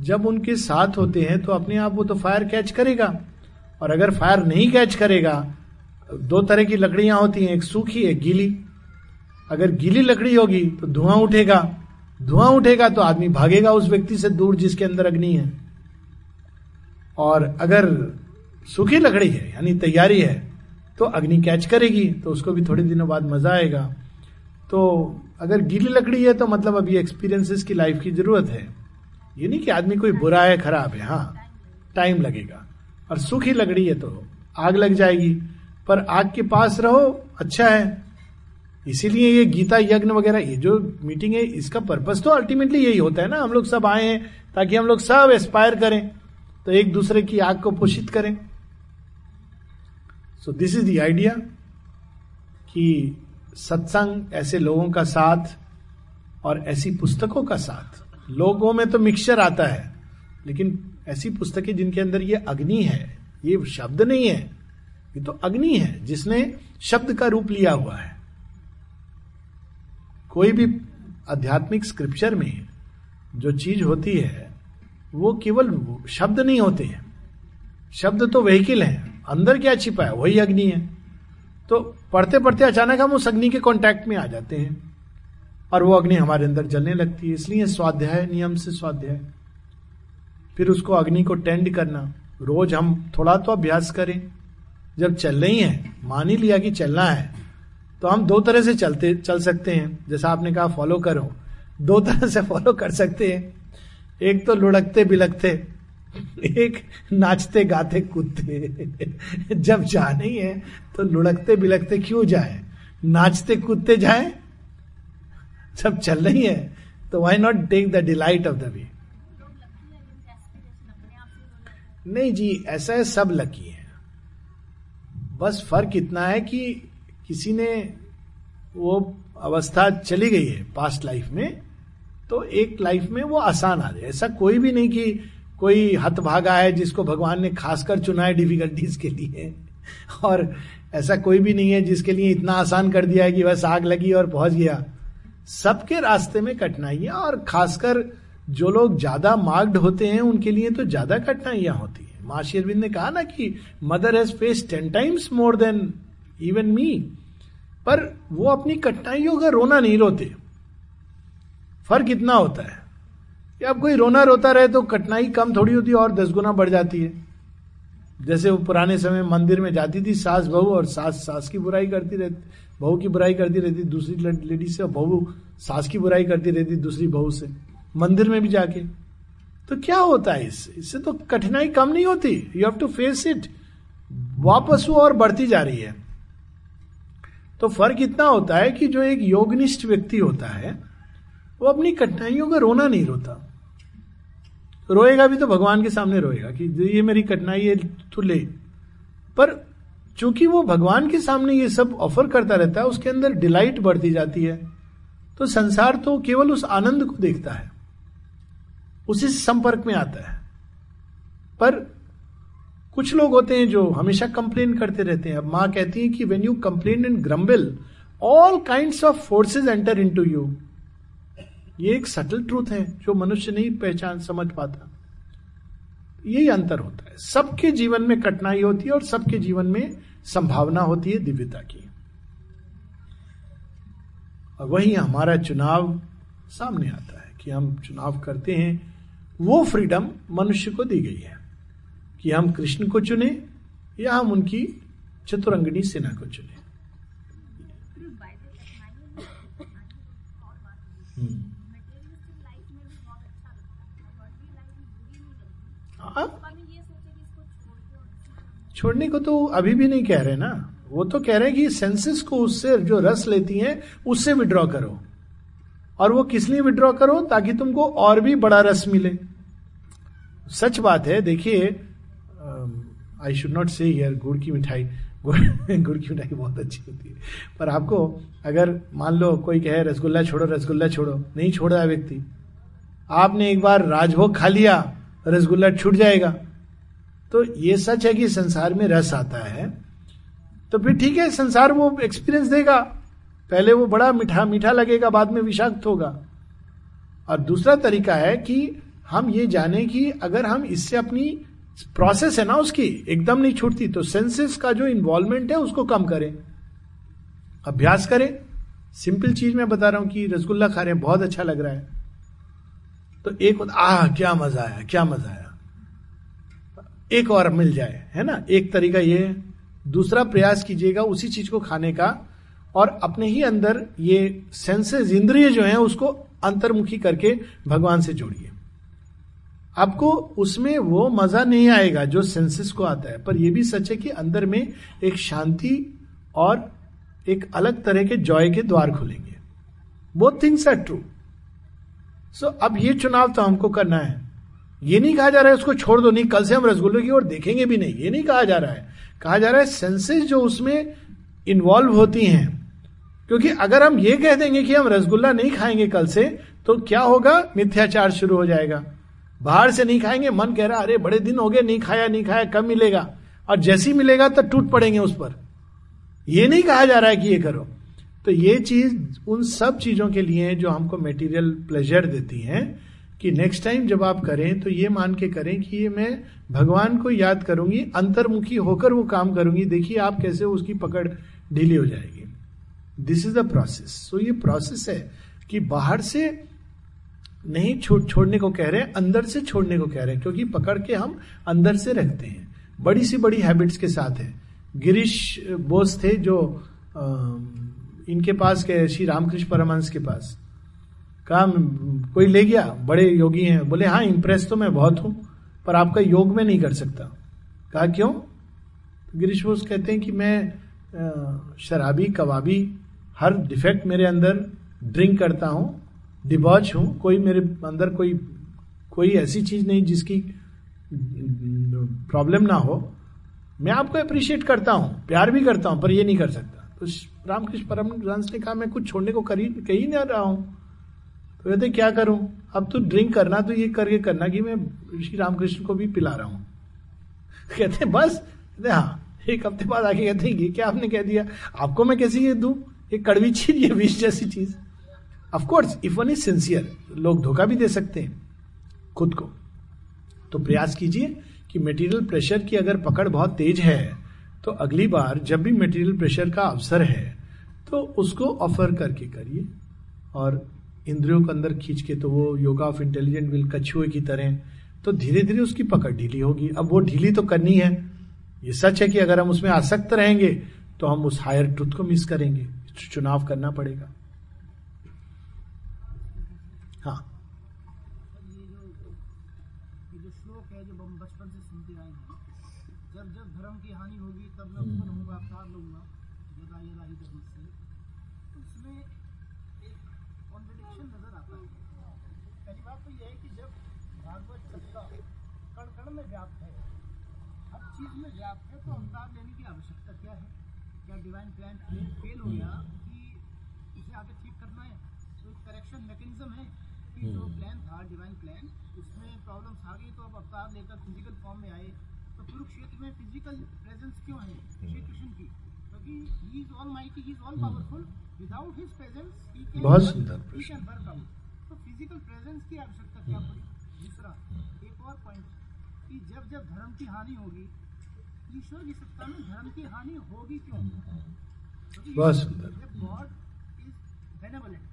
जब उनके साथ होते हैं तो अपने आप वो तो फायर कैच करेगा। और अगर फायर नहीं कैच करेगा, दो तरह की लकड़ियाँ होती हैं, एक सूखी, एक गीली। अगर गीली लकड़ी होगी तो धुआँ उठेगा। धुआँ उठेगा तो आदमी भागेगा उस व्यक्ति से दूर जिसके अंदर अग्नि है। और अगर सूखी लकड़ी है, यानी तैयारी है तो अग्नि कैच करेगी तो उसको भी थोड़े दिनों बाद मज़ा आएगा। तो अगर गीली लकड़ी है तो मतलब अभी एक्सपीरियंसेस की लाइफ की ज़रूरत है। ये नहीं कि आदमी कोई बुरा है, खराब है हाँ टाइम लगेगा। और सूखी लकड़ी है तो आग लग जाएगी। पर आग के पास रहो अच्छा है। इसीलिए ये गीता, यज्ञ वगैरह, ये जो मीटिंग है, इसका पर्पस तो अल्टीमेटली यही होता है ना, हम लोग सब आए हैं ताकि हम लोग सब एस्पायर करें। तो एक दूसरे की आग को पोषित करें। So this is the idea कि सत्संग ऐसे लोगों का साथ और ऐसी पुस्तकों का साथ। लोगों में तो मिक्सचर आता है, लेकिन ऐसी पुस्तकें जिनके अंदर ये अग्नि है, ये शब्द नहीं है, ये तो अग्नि है, जिसने शब्द का रूप लिया हुआ है। कोई भी आध्यात्मिक स्क्रिप्चर में जो चीज़ होती है वो केवल शब्द नहीं होते हैं। शब्द तो व्हीकिल है। अंदर क्या छिपा है? वही अग्नि है। तो पढ़ते पढ़ते अचानक हम उस अग्नि के कांटेक्ट में आ जाते हैं। और वो अग्नि हमारे अंदर जलने लगती है। इसलिए स्वाध्याय नियम से स्वाध्याय। फिर उसको अग्नि को टेंड करना। रोज हम थोड़ा तो अभ्यास करें। जब चल रही है, मान ही लिया कि चलना है तो हम दो तरह से चलते, चल सकते हैं। जैसा आपने कहा फॉलो करो। दो तरह से फॉलो कर सकते हैं। एक तो लुढ़कते बिलकते एक नाचते गाते कूदते। जब जाना नहीं है तो लुढ़कते बिलकते क्यों जाए? नाचते कूदते जाए? जब चल रही है तो why not take the delight of the way नहीं जी, ऐसा है, सब लकी है। बस फ़र्क इतना है कि किसी ने वो अवस्था चली गई है पास्ट लाइफ में तो एक लाइफ में वो आसान आ जाए। ऐसा कोई भी नहीं कि कोई हत भागा है जिसको भगवान ने खासकर चुना है डिफिकल्टीज के लिए। और ऐसा कोई भी नहीं है जिसके लिए इतना आसान कर दिया है कि बस आग लगी और पहुँच गया। सबके रास्ते में कठिनाइयाँ और खासकर जो लोग ज़्यादा मार्क्ड होते हैं, उनके लिए तो ज़्यादा कठिनाइयाँ होती है। माँ शेरविंद ने कहा ना कि, mother has face ten times more than even me पर वो अपनी कठिनाइयों का रोना नहीं रोते। फ़र्क इतना होता है कि अब कोई रोना रोता रहे तो कठिनाई कम थोड़ी होती है और दस गुना बढ़ जाती है। जैसे वो पुराने समय मंदिर में जाती थी सास बहू और सास सास की बुराई करती रहती, बहू की बुराई करती रहती, दूसरी लेडी से और बहू सास की बुराई करती रहती दूसरी बहू से। मंदिर में भी जाके। तो क्या होता है इससे? इससे तो कठिनाई कम नहीं होती। You have to face it वापस वो और बढ़ती जा रही है। तो फ़र्क इतना होता है कि जो एक योगनिष्ठ व्यक्ति होता है वो अपनी कठिनाइयों का रोना नहीं रोता। रोएगा भी तो भगवान के सामने रोएगा कि ये मेरी कठिनाई है तो ले। पर चूँकि वो भगवान के सामने ये सब ऑफ़र करता रहता है, उसके अंदर डिलाइट बढ़ती जाती है। तो संसार तो केवल उस आनंद को देखता है। उसी संपर्क में आता है। पर कुछ लोग होते हैं जो हमेशा कंप्लेन करते रहते हैं। अब माँ कहती है कि when you complain and grumble all kind of forces enter into you ये एक सटल ट्रूथ है जो मनुष्य नहीं पहचान समझ पाता। यही अंतर होता है। सबके जीवन में कठिनाई होती है और सबके जीवन में संभावना होती है दिव्यता की। और वही हमारा चुनाव सामने आता है कि हम चुनाव करते हैं। वो फ्रीडम मनुष्य को दी गई है कि हम कृष्ण को चुने या हम उनकी चतुरंगनी सेना को चुने। हम्म। हाँ? छोड़ने को तो अभी भी नहीं कह रहे ना। वो तो कह रहे हैं कि सेंसेस को उससे जो रस लेती हैं उससे विड्रॉ करो। और वो किस लिए विड्रॉ करो? ताकि तुमको और भी बड़ा रस मिले। सच बात है देखिए आई शुड नॉट से यार गुड़ की मिठाई। गुड़ गुड़ की मिठाई बहुत अच्छी होती है। पर आपको अगर मान लो कोई कहे रसगुल्ला छोड़ो रसगुल्ला छोड़ो। नहीं छोड़ रहा व्यक्ति। आपने एक बार राजभोग खा लिया रसगुल्ला छूट जाएगा। तो ये सच है कि संसार में रस आता है। तो फिर ठीक है, संसार वो एक्सपीरियंस देगा। पहले वो बड़ा मीठा मीठा लगेगा, बाद में विषाक्त होगा। और दूसरा तरीका है कि हम ये जाने कि अगर हम इससे अपनी प्रोसेस है ना उसकी, एकदम नहीं छूटती तो सेंसेस का जो इन्वॉल्वमेंट है उसको कम करें। अभ्यास करें। सिंपल चीज़ मैं बता रहा हूँ कि रसगुल्ला खा रहे हैं, बहुत अच्छा लग रहा है। तो एक आ क्या मज़ा आया, क्या मज़ा आया। एक और मिल जाए, है ना? एक तरीका ये दूसरा प्रयास कीजिएगा उसी चीज़ को खाने का और अपने ही अंदर ये सेंसेस, इंद्रिय जो है, उसको अंतर्मुखी करके भगवान से जोड़िए। आपको उसमें वो मज़ा नहीं आएगा जो सेंसेस को आता है, पर यह भी सच है कि अंदर में एक शांति और एक अलग तरह के जॉय के द्वार खुलेंगे। Both things are true so अब ये चुनाव तो हमको करना है। ये नहीं कहा जा रहा है उसको छोड़ दो, नहीं, कल से हम रसगुल्ले की ओर देखेंगे भी नहीं। ये नहीं कहा जा रहा है। कहा जा रहा है सेंसेस जो उसमें इन्वॉल्व होती हैं। क्योंकि अगर हम ये कह देंगे कि हम रसगुल्ला नहीं खाएँगे कल से तो क्या होगा? मिथ्याचार शुरू हो जाएगा। बाहर से नहीं खाएँगे, मन कह रहा अरे, बड़े दिन हो गए, नहीं खाया नहीं खाया, कब मिलेगा? और जैसी मिलेगा तो टूट पड़ेंगे उस पर। यह नहीं कहा जा रहा है कि ये करो। तो ये चीज़ उन सब चीज़ों के लिए है जो हमको मेटीरियल प्लेजर देती हैं कि नेक्स्ट टाइम जब आप करें तो ये मान के करें कि ये मैं भगवान को याद करूँगी अंतर्मुखी होकर वो काम करूँगी देखिए आप कैसे उसकी पकड़ ढीली हो जाएगी। This is the process so ये प्रोसेस है कि बाहर से नहीं छोड़ छोड़ने को कह रहे हैं अंदर से छोड़ने को कह रहे हैं क्योंकि पकड़ के हम अंदर से रखते हैं। बड़ी सी बड़ी हैबिट्स के साथ है। गिरीश बोस थे जो आ, इनके पास गए श्री रामकृष्ण परमहंस के पास। कहा कोई ले गया? बड़े योगी हैं। बोले हाँ इंप्रेस तो मैं बहुत हूँ, पर आपका योग में नहीं कर सकता। कहा, क्यों? तो गिरीश बोस कहते हैं कि मैं शराबी, कबाबी, हर डिफेक्ट मेरे अंदर ड्रिंक करता हूँ डिबॉच हूँ। कोई मेरे अंदर कोई कोई ऐसी चीज़ नहीं जिसकी प्रॉब्लम ना हो। मैं आपको अप्रिशिएट करता हूँ, प्यार भी करता हूँ, पर ये नहीं कर सकता। तो रामकृष्ण परमहंस ने कहा, मैं कुछ छोड़ने को करी, कही नहीं रहा हूँ। तो कहते, क्या करूँ? अब तो ड्रिंक करना तो ये करके करना कि मैं श्री रामकृष्ण को भी पिला रहा हूँ। [laughs] कहते, बस? कहते हाँ। एक हफ़्ते बाद आके कहते, ये क्या आपने कह दिया? आपको मैं कैसे ये दू? ये कड़वी चीज़ [laughs] ये विष जैसी चीज़। Of course if one is sincere लोग धोखा भी दे सकते हैं, खुद को। तो प्रयास कीजिए कि मेटीरियल प्रेशर की अगर पकड़ बहुत तेज है तो अगली बार जब भी मेटीरियल प्रेशर का अवसर है तो उसको ऑफ़र करके करिए। और इंद्रियों के अंदर खींच के तो वो योगा ऑफ़ इंटेलिजेंट विल कछुए की तरह तो धीरे धीरे उसकी पकड़ ढीली होगी। अब वो ढीली तो करनी है। ये सच है कि अगर हम उसमें आसक्त रहेंगे तो हम उस हायर ट्रुथ को मिस करेंगे। चुनाव करना पड़ेगा। हाँ जब जब धर्म की हानि होगी तब मैं उत्पन्न होगा अवतार लूँगा यदा यदा ही धर्म से उसमें एक कॉन्ट्रडिक्शन नज़र आता है। पहली बात तो यह है कि जब भागवत सत्ता कण कण में व्याप्त है हर चीज़ में व्याप्त है तो अवतार लेने की आवश्यकता क्या है? क्या डिवाइन प्लान फेल हो गया कि उसे आगे ठीक करना है? तो एक करेक्शन मैकेनिज्म है कि जो प्लान था डिवाइन प्लान उसमें प्रॉब्लम्स आ गई तो अब अवतार लेकर फ़िज़िकल फॉर्म में आए में फ़िज़िकल प्रेजेंस क्यों है? श्री कृष्ण की। क्योंकि he is almighty he is all powerful without his presence he can बहुत सुंदर ही कैन वर्क आउट तो फ़िज़िकल प्रेजेंस की आवश्यकता क्या पड़ी? दूसरा एक और पॉइंट कि जब जब धर्म की हानि होगी ईश्वर की सत्ता में धर्म की हानि होगी क्यों? बहुत सुंदर। God is benevolent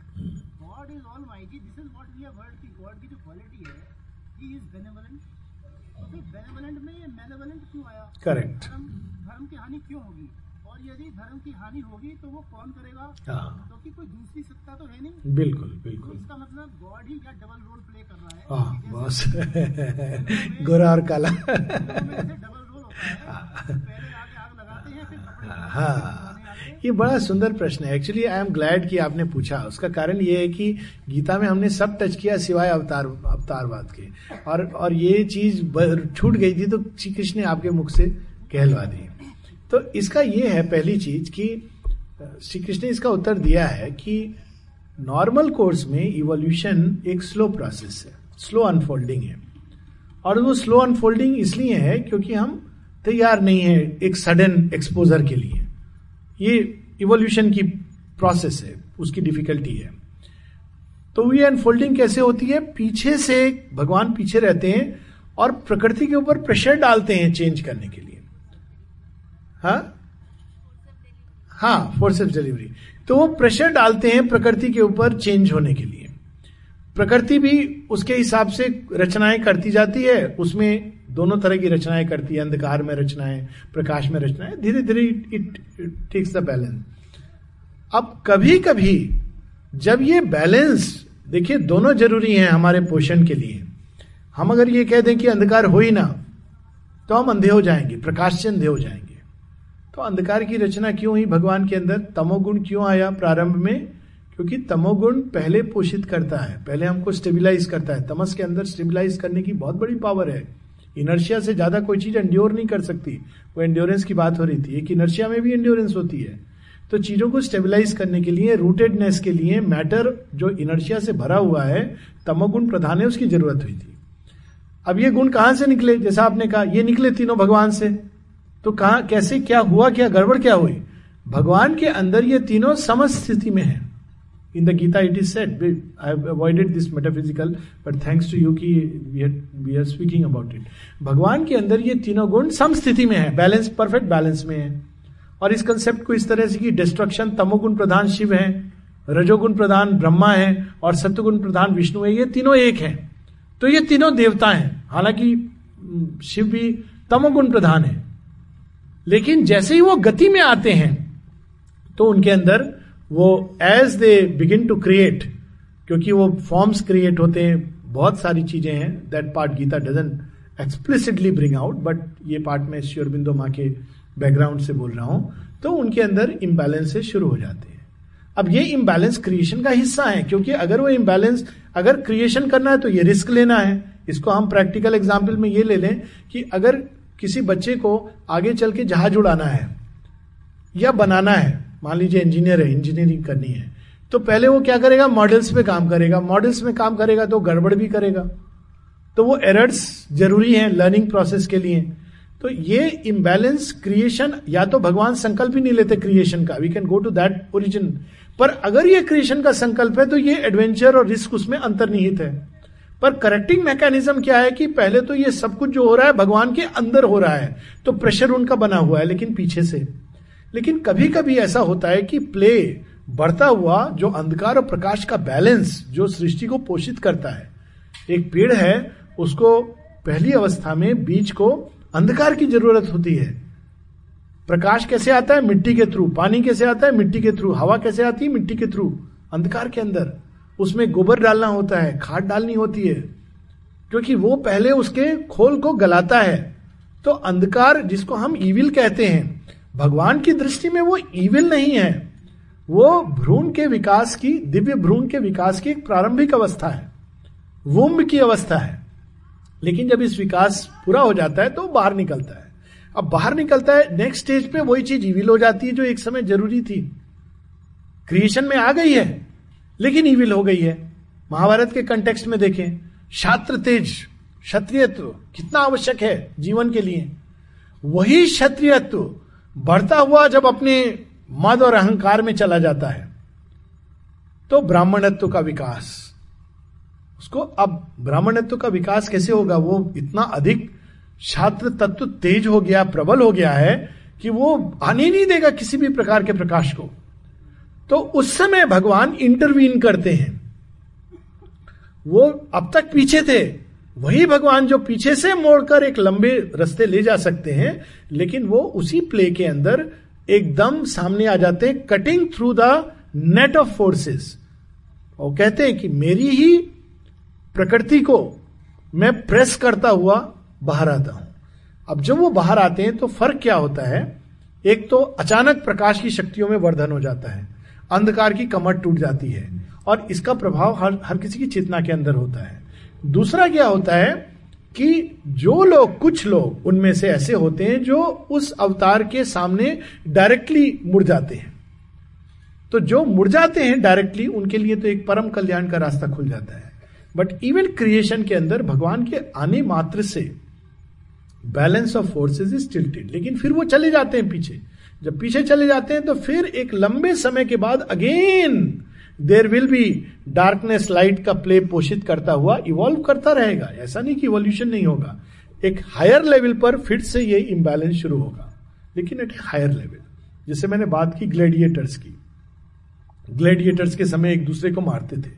God is almighty this is what we have word की गॉड की जो क्वालिटी है ही इज़ बेनेवलेंट करेक्ट धर्म की हानि क्यों होगी? और यदि धर्म की हानि होगी तो वो कौन करेगा? हाँ। क्योंकि कोई दूसरी सत्ता तो है नहीं। बिल्कुल बिल्कुल। तो इसका मतलब गॉड ही क्या डबल रोल प्ले कर रहा है? हाँ, बस। [laughs] गोरा और काला। डबल रोल होता है। पहले आग लगाते हैं। ये बड़ा सुंदर प्रश्न है। एक्चुअली आई एम ग्लैड कि आपने पूछा। उसका कारण ये है कि गीता में हमने सब टच किया सिवाय अवतार, अवतारवाद के। और और ये चीज़ छूट गई थी तो श्री कृष्ण ने आपके मुख से कहलवा दी। तो इसका ये है पहली चीज़ कि श्री कृष्ण ने इसका उत्तर दिया है कि नॉर्मल कोर्स में इवोल्यूशन एक स्लो प्रोसेस है। स्लो अनफोल्डिंग है। और वो स्लो अनफोल्डिंग इसलिए है क्योंकि हम तैयार नहीं है एक सडन एक्सपोजर के लिए। ये इवोल्यूशन की प्रोसेस है, उसकी डिफिकल्टी है। तो ये अनफोल्डिंग कैसे होती है? पीछे से भगवान पीछे रहते हैं और प्रकृति के ऊपर प्रेशर डालते हैं चेंज करने के लिए। हा? हाँ फोर्स ऑफ़ डिलीवरी तो वो प्रेशर डालते हैं प्रकृति के ऊपर चेंज होने के लिए। प्रकृति भी उसके हिसाब से रचनाएँ करती जाती है, उसमें दोनों तरह की रचनाएँ करती है, अंधकार में रचनाएँ, प्रकाश में रचनाएँ धीरे धीरे इट टेक्स द बैलेंस अब कभी कभी जब ये बैलेंस देखिए, दोनों ज़रूरी हैं हमारे पोषण के लिए। हम अगर ये कह दें कि अंधकार हो ही ना तो हम अंधे हो जाएँगे, प्रकाश से अंधे हो जाएँगे। तो अंधकार की रचना क्यों हुई भगवान के अंदर? तमोगुण क्यों आया प्रारंभ में? क्योंकि तमोगुण पहले पोषित करता है, पहले हमको स्टेबिलाईज करता है। तमस के अंदर स्टेबिलाईज करने की बहुत बड़ी पावर है। इनर्शिया से ज़्यादा कोई चीज़ एंड्योर नहीं कर सकती। वो एंड्योरेंस की बात हो रही थी। एक इनर्शिया में भी एंड्योरेंस होती है। तो चीज़ों को स्टेबिलाईज करने के लिए रूटेडनेस के लिए मैटर जो इनर्शिया से भरा हुआ है, तमोगुण प्रधान है, उसकी ज़रूरत हुई थी। अब ये गुण कहाँ से निकले? जैसा आपने कहा, ये निकले तीनों भगवान से। तो कहा, कैसे, क्या हुआ, क्या गड़बड़ क्या हुई? भगवान के अंदर ये तीनों समस्त स्थिति में है। In the Gita it is said I avoided this metaphysical but thanks to you की we are speaking about it भगवान के अंदर ये तीनों गुण सम स्थिति में है बैलेंस परफेक्ट बैलेंस में है और इस कंसेप्ट को इस तरह से कि डिस्ट्रक्शन तमोगुण प्रधान शिव है रजोगुण प्रधान ब्रह्मा है और सत्युगुण प्रधान विष्णु है ये तीनों एक है तो ये तीनों देवता हैं हालाँकि शिव भी तमोगुण प्रधान है लेकिन जैसे ही वो गति में आते हैं तो उनके अंदर वो as they begin to create क्योंकि वो फॉर्म्स क्रिएट होते हैं, बहुत सारी चीज़ें हैं that part Gita doesn't explicitly bring out but ये पार्ट में श्योरबिंदो माँ के बैकग्राउंड से बोल रहा हूँ तो उनके अंदर इम्बैलेंस से शुरू हो जाते हैं। अब ये इम्बैलेंस क्रिएशन का हिस्सा है, क्योंकि अगर वो इम्बैलेंस अगर क्रिएशन करना है तो ये रिस्क लेना है। इसको हम प्रैक्टिकल एग्ज़ाम्पल में ये ले लें कि अगर किसी बच्चे को आगे चल के जहाज़ उड़ाना है या बनाना है मान लीजिए इंजीनियर है इंजीनियरिंग करनी है। तो पहले वो क्या करेगा? मॉडल्स पे काम करेगा। मॉडल्स में काम करेगा तो गड़बड़ भी करेगा। तो वो एरर्स ज़रूरी हैं लर्निंग प्रोसेस के लिए। तो ये इम्बैलेंस क्रिएशन या तो भगवान संकल्प ही नहीं लेते क्रिएशन का। We can go to that origin पर अगर ये क्रिएशन का संकल्प है तो ये एडवेंचर और रिस्क उसमें अंतर्निहित है। पर करेक्टिंग मैकेनिज्म क्या है कि पहले तो ये सब कुछ जो हो रहा है, भगवान के अंदर हो रहा है। तो प्रेशर उनका बना हुआ है, लेकिन पीछे से। लेकिन कभी कभी ऐसा होता है कि प्ले बढ़ता हुआ जो अंधकार और प्रकाश का बैलेंस जो सृष्टि को पोषित करता है, एक पेड़ है, उसको पहली अवस्था में बीज को अंधकार की ज़रूरत होती है। प्रकाश कैसे आता है? मिट्टी के थ्रू। पानी कैसे आता है? मिट्टी के थ्रू। हवा कैसे आती है? मिट्टी के थ्रू। अंधकार के अंदर। उसमें गोबर डालना होता है, खाद डालनी होती है, क्योंकि वो पहले उसके खोल को गलाता है। तो अंधकार, जिसको हम इविल कहते हैं भगवान की दृष्टि में वो ईविल नहीं है। वो भ्रूण के विकास की, दिव्य भ्रूण के विकास की एक प्रारंभिक अवस्था है। वुम्ब की अवस्था है। लेकिन जब इस विकास पूरा हो जाता है तो बाहर निकलता है। अब बाहर निकलता है नेक्स्ट स्टेज पे वही चीज़ इविल हो जाती है जो एक समय ज़रूरी थी। क्रिएशन में आ गई है, लेकिन इविल हो गई है। महाभारत के कंटेक्स्ट में देखें छात्र तेज, क्षत्रियत्व कितना आवश्यक है जीवन के लिए। वही क्षत्रियत्व बढ़ता हुआ जब अपने मद और अहंकार में चला जाता है तो ब्राह्मणत्व का विकास। उसको अब ब्राह्मणत्व का विकास कैसे होगा? वो इतना अधिक छात्र तत्व तेज हो गया, प्रबल हो गया है, कि वो आने नहीं देगा किसी भी प्रकार के प्रकाश को। तो उस समय भगवान इंटरवीन करते हैं। वो अब तक पीछे थे वही भगवान जो पीछे से मोड़कर एक लंबे रास्ते ले जा सकते हैं, लेकिन वो उसी प्ले के अंदर एकदम सामने आ जाते हैं cutting through the net of forces और कहते हैं कि मेरी ही प्रकृति को मैं प्रेस करता हुआ बाहर आता हूँ। अब जब वो बाहर आते हैं तो फ़र्क क्या होता है? एक तो अचानक प्रकाश की शक्तियों में वर्धन हो जाता है, अंधकार की कमर टूट जाती है, और इसका प्रभाव हर हर किसी की चेतना के अंदर होता है। दूसरा क्या होता है कि जो लोग, कुछ लोग उनमें से ऐसे होते हैं जो उस अवतार के सामने डायरेक्टली मुड़ जाते हैं। तो जो मुड़ जाते हैं डायरेक्टली उनके लिए तो एक परम कल्याण का रास्ता खुल जाता है। बट इवन क्रिएशन के अंदर, भगवान के आने मात्र से balance of forces is tilted लेकिन फिर वो चले जाते हैं पीछे। जब पीछे चले जाते हैं तो फिर एक लंबे समय के बाद again there will be darkness light का प्ले पोषित करता हुआ इवॉल्व करता रहेगा। ऐसा नहीं कि इवोल्यूशन नहीं होगा। एक हायर लेवल पर फिर से ये इम्बैलेंस शुरू होगा। लेकिन एट हायर लेवल जैसे मैंने बात की ग्लेडिएटर्स की। ग्लेडिएटर्स के समय एक दूसरे को मारते थे।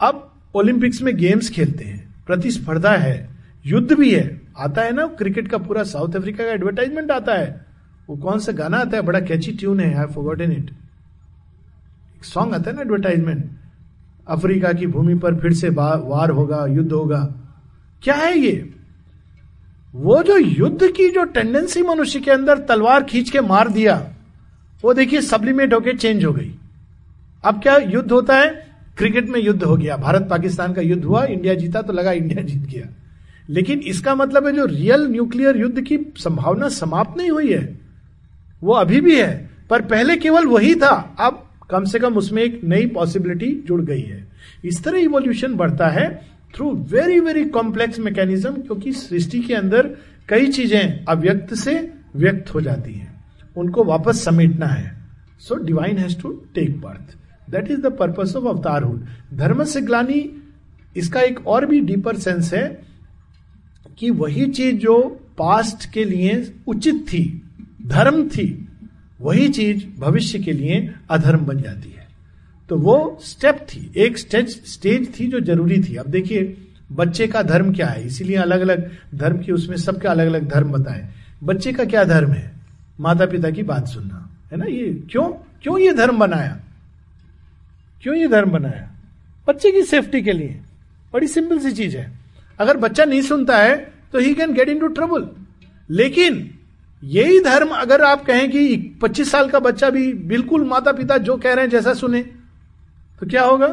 अब ओलंपिक्स में गेम्स खेलते हैं। प्रतिस्पर्धा है। युद्ध भी है। आता है ना क्रिकेट का पूरा साउथ अफ्रीका का एडवर्टाइजमेंट आता है। वो कौन सा गाना आता है? बड़ा कैची ट्यून है। आई फॉरगॉटन इट सॉन्ग आता है ना एडवर्टाइजमेंट अफ्रीका की भूमि पर फिर से वार होगा, युद्ध होगा। क्या है ये? वो जो युद्ध की जो टेंडेंसी मनुष्य के अंदर तलवार खींच के मार दिया, वो देखिए सब्लिमेट होके चेंज हो गई। अब क्या युद्ध होता है? क्रिकेट में युद्ध हो गया। भारत पाकिस्तान का युद्ध हुआ, इंडिया जीता तो लगा, इंडिया जीत गया। लेकिन इसका मतलब है जो रियल न्यूक्लियर युद्ध की संभावना समाप्त नहीं हुई है। वो अभी भी है, पर पहले केवल वही था। अब कम से कम उसमें एक नई पॉसिबिलिटी जुड़ गई है। इस तरह इवोल्यूशन बढ़ता है through very very complex mechanism क्योंकि सृष्टि के अंदर कई चीज़ें अव्यक्त से व्यक्त हो जाती हैं। उनको वापस समेटना है। So divine has to take birth that is the purpose of avatarhood धर्म से ग्लानी, इसका एक और भी डीपर सेंस है कि वही चीज़ जो पास्ट के लिए उचित थी, धर्म थी वही चीज़ भविष्य के लिए अधर्म बन जाती है। तो वो स्टेप थी, एक स्टेज स्टेज थी जो ज़रूरी थी। अब देखिए, बच्चे का धर्म क्या है? इसीलिए अलग अलग धर्म की उसमें सबके अलग अलग धर्म बताए। बच्चे का क्या धर्म है? माता पिता की बात सुनना, है ना? ये क्यों क्यों ये धर्म बनाया? क्यों ये धर्म बनाया? बच्चे की सेफ्टी के लिए। बड़ी सिंपल सी चीज़ है। अगर बच्चा नहीं सुनता है तो he can get into trouble लेकिन यही धर्म अगर आप कहें कि 25 साल का बच्चा भी बिल्कुल माता पिता जो कह रहे हैं जैसा सुने तो क्या होगा?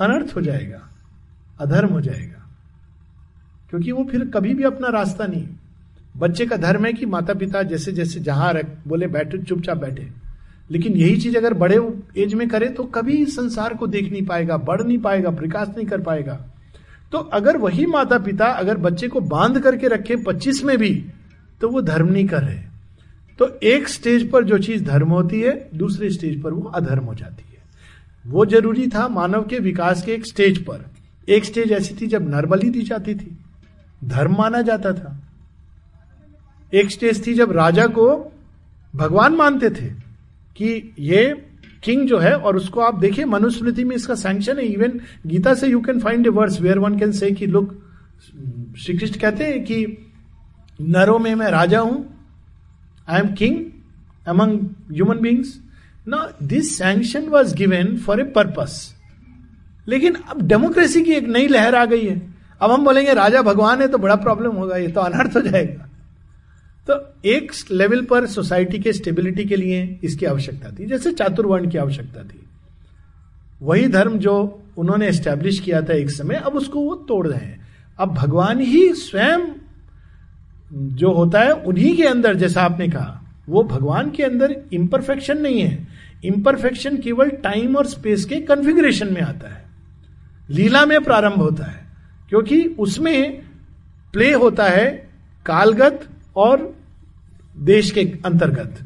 अनर्थ हो जाएगा, अधर्म हो जाएगा। क्योंकि वो फिर कभी भी अपना रास्ता नहीं। बच्चे का धर्म है कि माता पिता जैसे जैसे जहाँ रख, बोले बैठे, चुपचाप बैठे। लेकिन यही चीज़ अगर बड़े एज में करे तो कभी संसार को देख नहीं पाएगा, बढ़ नहीं पाएगा विकास नहीं कर पाएगा। तो अगर वही माता पिता अगर बच्चे को बाँध करके रखे पच्चीस में भी तो वो धर्म नहीं कर रहे तो एक स्टेज पर जो चीज़ धर्म होती है, दूसरे स्टेज पर वो अधर्म हो जाती है। वो ज़रूरी था मानव के विकास के एक स्टेज पर। एक स्टेज ऐसी थी जब नरबली दी जाती थी। धर्म माना जाता था। एक स्टेज थी जब राजा को भगवान मानते थे कि ये किंग जो है और उसको आप देखिए, मनुस्मृति में इसका सैंक्शन है। इवन गीता से you can find a verse where one can say look Shri Krishna कहते हैं कि नरों में मैं राजा हूँ। I am king among human beings ना this sanction was given for a purpose लेकिन अब डेमोक्रेसी की एक नई लहर आ गई है। अब हम बोलेंगे, राजा भगवान है तो बड़ा प्रॉब्लम होगा, ये तो अनर्थ हो जाएगा. तो एक लेवल पर सोसाइटी के स्टेबिलिटी के लिए इसकी आवश्यकता थी, जैसे चातुर्वर्ण की आवश्यकता थी। वही धर्म जो उन्होंने एस्टेब्लिश किया था एक समय, अब उसको वो तोड़ रहे हैं। अब भगवान ही स्वयं जो होता है, उन्हीं के अंदर, जैसा आपने कहा, वो भगवान के अंदर इंपरफेक्शन नहीं है। इम्परफेक्शन केवल टाइम और स्पेस के कन्फिग्रेशन में आता है। लीला में प्रारंभ होता है, क्योंकि उसमें प्ले होता है कालगत और देश के अंतर्गत।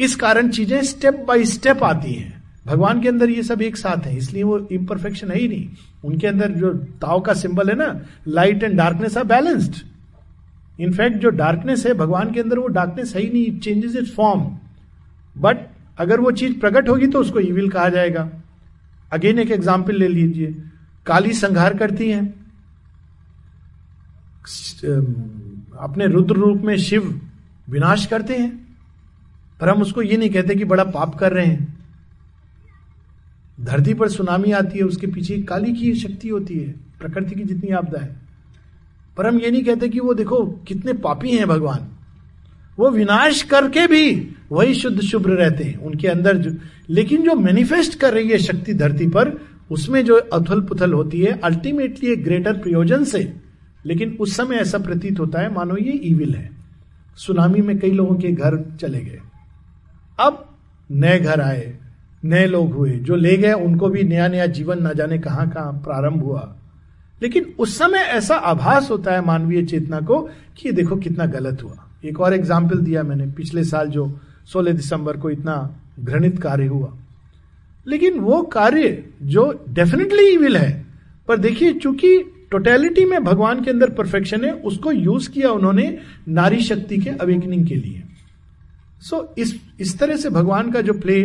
इस कारण चीज़ें स्टेप बाय स्टेप आती हैं। भगवान के अंदर ये सब एक साथ है, इसलिए वो इम्परफेक्शन है ही नहीं। उनके अंदर जो ताव का सिंबल है ना light and darkness are balanced in fact जो डार्कनेस है, भगवान के अंदर वो डार्कनेस है ही नहीं it changes its form but अगर वो चीज़ प्रकट होगी तो उसको ईविल कहा जाएगा. अगेन एक एग्ज़ाम्पल ले लीजिए. काली संहार करती है. अपने रुद्र रूप में शिव विनाश करते हैं. पर हम उसको ये नहीं कहते कि बड़ा पाप कर रहे हैं. धरती पर सुनामी आती है, उसके पीछे काली की शक्ति होती है, प्रकृति की जितनी आपदा है. पर हम ये नहीं कहते कि वो देखो कितने पापी हैं भगवान। वो विनाश करके भी वही शुद्ध शुभ्र रहते हैं, उनके अंदर जो लेकिन जो मैनिफेस्ट कर रही है शक्ति धरती पर, उसमें जो अथल पुथल होती है अल्टीमेटली एक ग्रेटर प्रयोजन से। लेकिन उस समय ऐसा प्रतीत होता है, मानो ये ईविल है। सुनामी में कई लोगों के घर चले गए। अब नए घर आए, नए लोग हुए, जो ले गए, उनको भी नया नया जीवन ना जाने कहाँ कहाँ प्रारंभ हुआ। लेकिन उस समय ऐसा आभास होता है मानवीय चेतना को कि ये देखो कितना गलत हुआ। एक और एग्ज़ाम्पल दिया मैंने पिछले साल जो 16 दिसंबर को इतना घृणित कार्य हुआ। लेकिन वो कार्य जो डेफिनेटली इविल है पर देखिए चूँकि टोटेलिटी में भगवान के अंदर परफेक्शन है उसको यूज़ किया उन्होंने नारी शक्ति के अवेकनिंग के लिए। सो so, इस इस तरह से भगवान का जो प्ले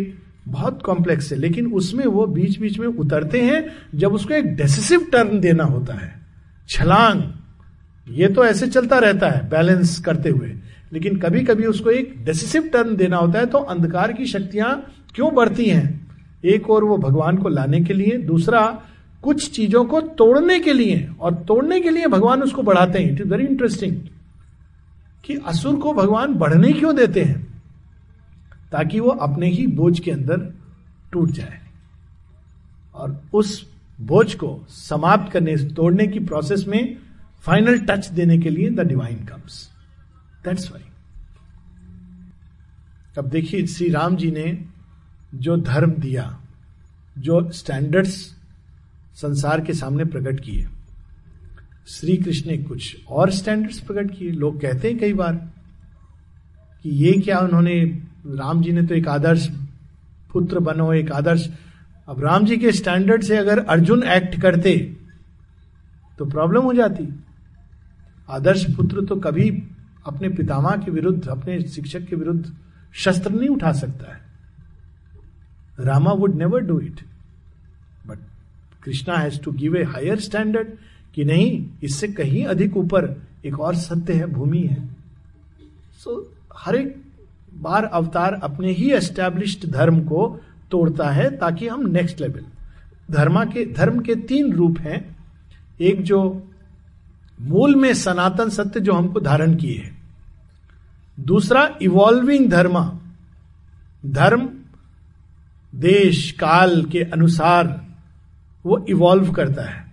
बहुत कॉम्प्लेक्स है, लेकिन उसमें वो बीच बीच में उतरते हैं जब उसको एक डेसिसिव टर्न देना होता है। छलांग, ये तो ऐसे चलता रहता है बैलेंस करते हुए। लेकिन कभी कभी उसको एक डेसिसिव टर्न देना होता है तो अंधकार की शक्तियाँ क्यों बढ़ती हैं? एक और वो भगवान को लाने के लिए, दूसरा, कुछ चीज़ों को तोड़ने के लिए, और तोड़ने के लिए भगवान उसको बढ़ाते हैं। इट इज़ वेरी इंटरेस्टिंग कि असुर को भगवान बढ़ने क्यों देते हैं? ताकि वो अपने ही बोझ के अंदर टूट जाए। और उस बोझ को समाप्त करने, तोड़ने की प्रोसेस में फाइनल टच देने के लिए the divine comes that's why अब देखिए, श्री राम जी ने जो धर्म दिया, जो स्टैंडर्ड्स संसार के सामने प्रकट किए, श्री कृष्ण ने कुछ और स्टैंडर्ड्स प्रकट किए। लोग कहते हैं कई बार कि ये क्या उन्होंने राम जी ने तो एक आदर्श पुत्र बनो एक आदर्श। अब राम जी के स्टैंडर्ड से अगर अर्जुन एक्ट करते तो प्रॉब्लम हो जाती। आदर्श पुत्र तो कभी अपने पितामह के विरुद्ध अपने शिक्षक के विरुद्ध शस्त्र नहीं उठा सकता है। Rama would never do it but Krishna has to give a higher standard कि नहीं इससे कहीं अधिक ऊपर एक और सत्य है भूमि है। सो so, हर एक बार अवतार अपने ही एस्टेब्लिश्ड धर्म को तोड़ता है ताकि हम नेक्स्ट लेवल धर्मा के, धर्म के तीन रूप हैं। एक जो मूल में सनातन सत्य जो हमको धारण किए है। दूसरा इवॉल्विंग धर्म। धर्म देश, काल के अनुसार वो इवॉल्व करता है।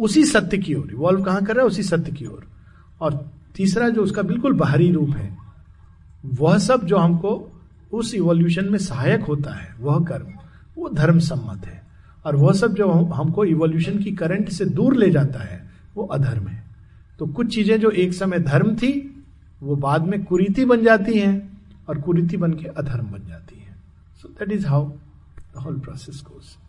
उसी सत्य की ओर। इवॉल्व कहाँ कर रहा है? उसी सत्य की ओर। और तीसरा जो उसका बिल्कुल बाहरी रूप है वह सब जो हमको उस इवोल्यूशन में सहायक होता है, वह कर्म, वो धर्म सम्मत है। और वह सब जो हमको इवोल्यूशन की करंट से दूर ले जाता है, वो अधर्म है। तो कुछ चीज़ें जो एक समय धर्म थी, वो बाद में कुरीति बन जाती हैं और कुरीति बन के अधर्म बन जाती है। So that is how the whole process goes